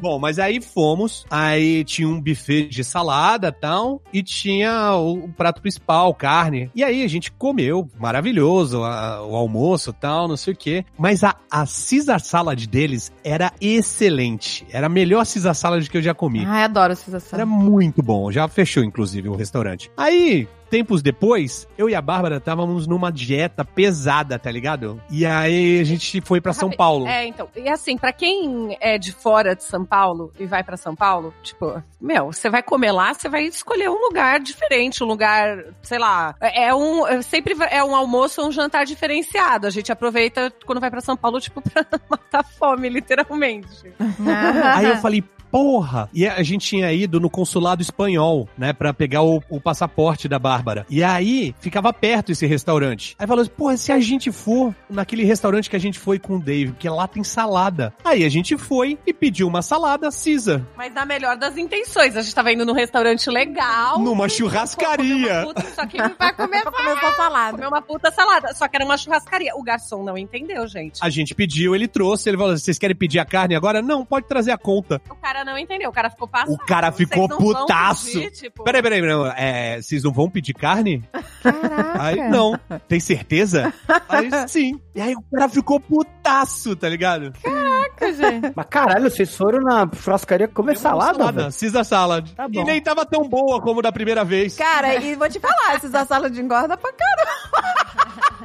S3: Bom, mas aí fomos, aí tinha um buffet de salada e tal, e tinha o, o prato principal, carne. E aí a gente comeu, maravilhoso, a- o almoço e tal, não sei o quê. Mas a, a Caesar salad deles era excelente. Era a melhor Caesar salad que eu já comi.
S1: Ai, adoro essa
S3: Era
S1: sensação.
S3: muito bom. Já fechou, inclusive, o restaurante. Aí, tempos depois, eu e a Bárbara estávamos numa dieta pesada, tá ligado? E aí a gente foi pra São Paulo.
S5: É, então. E assim, pra quem é de fora de São Paulo e vai pra São Paulo, tipo, meu, você vai comer lá, você vai escolher um lugar diferente, um lugar, sei lá, é um, é sempre é um almoço ou um jantar diferenciado. A gente aproveita quando vai pra São Paulo, tipo, pra matar fome, literalmente.
S3: Aí eu falei, porra! E a gente tinha ido no consulado espanhol, né, pra pegar o, o passaporte da Bárbara. E aí ficava perto esse restaurante. Aí falou assim, porra, se a gente for naquele restaurante que a gente foi com o Dave, que lá tem salada. Aí a gente foi e pediu uma salada Caesar.
S5: Mas na melhor das intenções, a gente tava indo num restaurante legal.
S3: Numa
S5: Comer
S3: churrascaria.
S5: uma puta- Só que
S1: Vai comer
S2: comer salada.
S5: comer uma puta salada. Só que era uma churrascaria. O garçom não entendeu, gente.
S3: A gente pediu, ele trouxe, ele falou, vocês querem pedir a carne agora? Não, pode trazer a conta.
S5: O cara não entendeu. O cara ficou passado.
S3: O cara ficou putaço.
S5: pedir, tipo,
S3: Peraí, peraí, não, é, vocês não vão pedir carne?
S1: Caraca.
S3: Aí, não. Tem certeza? Aí, sim. E aí o cara ficou putaço, tá ligado?
S1: Caraca, gente.
S4: Mas caralho, vocês foram na churrascaria comer salada, velho?
S3: Caesar salad.
S4: Tá
S3: e
S4: bom.
S3: nem tava tão boa como da primeira vez.
S2: Cara, e vou te falar, assalos de engorda pra caramba.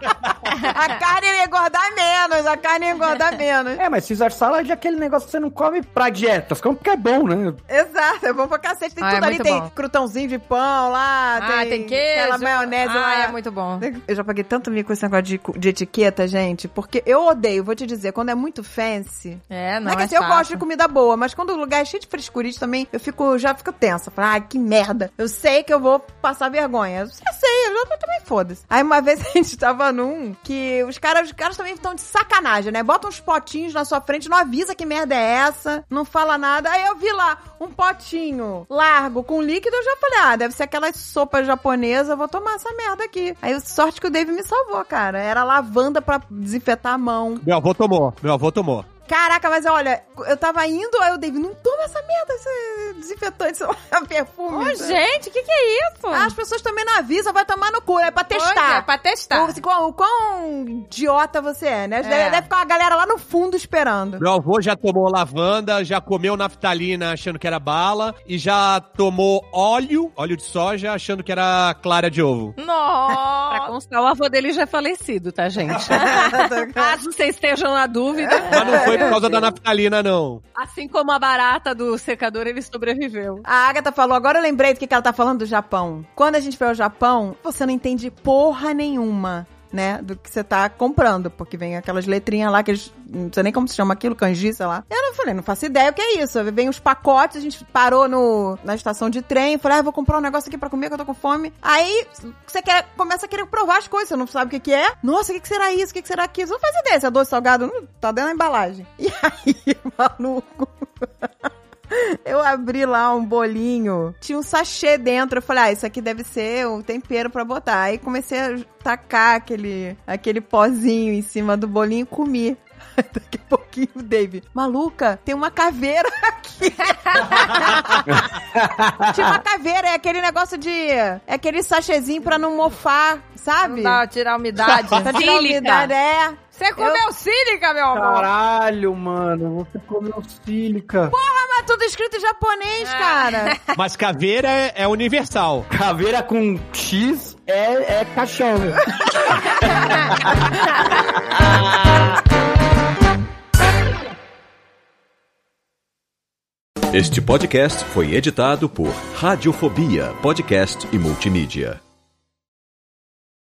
S2: A carne ia engordar menos, a carne ia engordar menos.
S4: É, mas Caesar salad é aquele negócio que você não come pra dieta, você come porque é bom, né?
S2: Exato, é bom pra cacete. Tem
S1: Ah, é
S2: tudo ali,
S1: muito
S2: tem
S1: bom.
S2: crutãozinho de pão lá,
S1: Ah,
S2: tem,
S1: tem queijo.
S2: aquela maionese
S1: ah,
S2: lá.
S1: é muito bom.
S2: Eu já paguei tanto mico com esse negócio de, de etiqueta, gente, porque eu odeio, vou te dizer, quando é muito fancy.
S1: É, não,
S2: Não, é que
S1: é
S2: assim, eu gosto de comida boa, mas quando o lugar é cheio de frescurite também, eu fico, já fico tensa. Falo, ah, que merda. Eu sei que eu vou passar vergonha. Eu sei, eu já também foda-se. Aí uma vez a gente tava num que os caras, os caras também estão de sacanagem, né? Bota uns potinhos na sua frente, não avisa que merda é essa, não fala nada. Aí eu vi lá um potinho largo com líquido, eu já falei, ah, deve ser aquela sopa japonesa, vou tomar essa merda aqui. Aí sorte que o Dave me salvou, cara. Era lavanda pra desinfetar a mão.
S3: Meu avô tomou, meu avô tomou.
S2: Caraca, mas olha, eu tava indo, aí o David, não toma essa merda, esse desinfetante, esse perfume.
S1: Ô, gente, o que, que é isso?
S2: Ah, As pessoas também não avisam, vai tomar no cu, é pra
S1: Pois
S2: testar.
S1: É, pra testar.
S2: O quão, o quão idiota você é, né?
S1: É.
S2: Deve, deve ficar uma galera lá no fundo esperando.
S3: Meu avô já tomou lavanda, já comeu naftalina achando que era bala e já tomou óleo, óleo de soja, achando que era clara de ovo.
S5: Pra
S1: Nossa.
S5: constar, o avô dele já é falecido, tá, gente? Caso vocês estejam na dúvida,
S3: Mas não foi por causa da naftalina, não.
S5: assim como a barata do secador, ele sobreviveu.
S2: A Agatha falou, agora eu lembrei do que, que ela tá falando do Japão. Quando a gente foi ao Japão, você não entende porra nenhuma. Né, do que você tá comprando, porque vem aquelas letrinhas lá que eles, não sei nem como se chama aquilo, kanji, sei lá. Eu não falei, não faço ideia o que é isso. Vem os pacotes, a gente parou no, na estação de trem, falei, ah, vou comprar um negócio aqui pra comer que eu tô com fome. Aí você quer, começa a querer provar as coisas, você não sabe o que, que é. Nossa, o que, que será isso? O que, que será aquilo? Você não faz ideia se é doce salgado, não, tá dentro da embalagem. E aí, maluco. Eu abri lá um bolinho, tinha um sachê dentro. Eu falei, ah, isso aqui deve ser o tempero pra botar. Aí comecei a tacar aquele, aquele pozinho em cima do bolinho e comi. Daqui a pouquinho, o Dave, maluca, tem uma caveira aqui. Tinha uma caveira, é aquele negócio de. É aquele sachêzinho pra não mofar, sabe?
S1: Não dá, tirar a umidade.
S2: Pra tirar a umidade, é.
S1: Você comeu sílica, meu amor.
S4: Caralho, mano, você comeu sílica.
S2: Mas tudo escrito em japonês, cara.
S3: Mas caveira é, é universal.
S4: Caveira com X é, é caixão.
S7: Este podcast foi editado por Radiofobia, podcast e multimídia.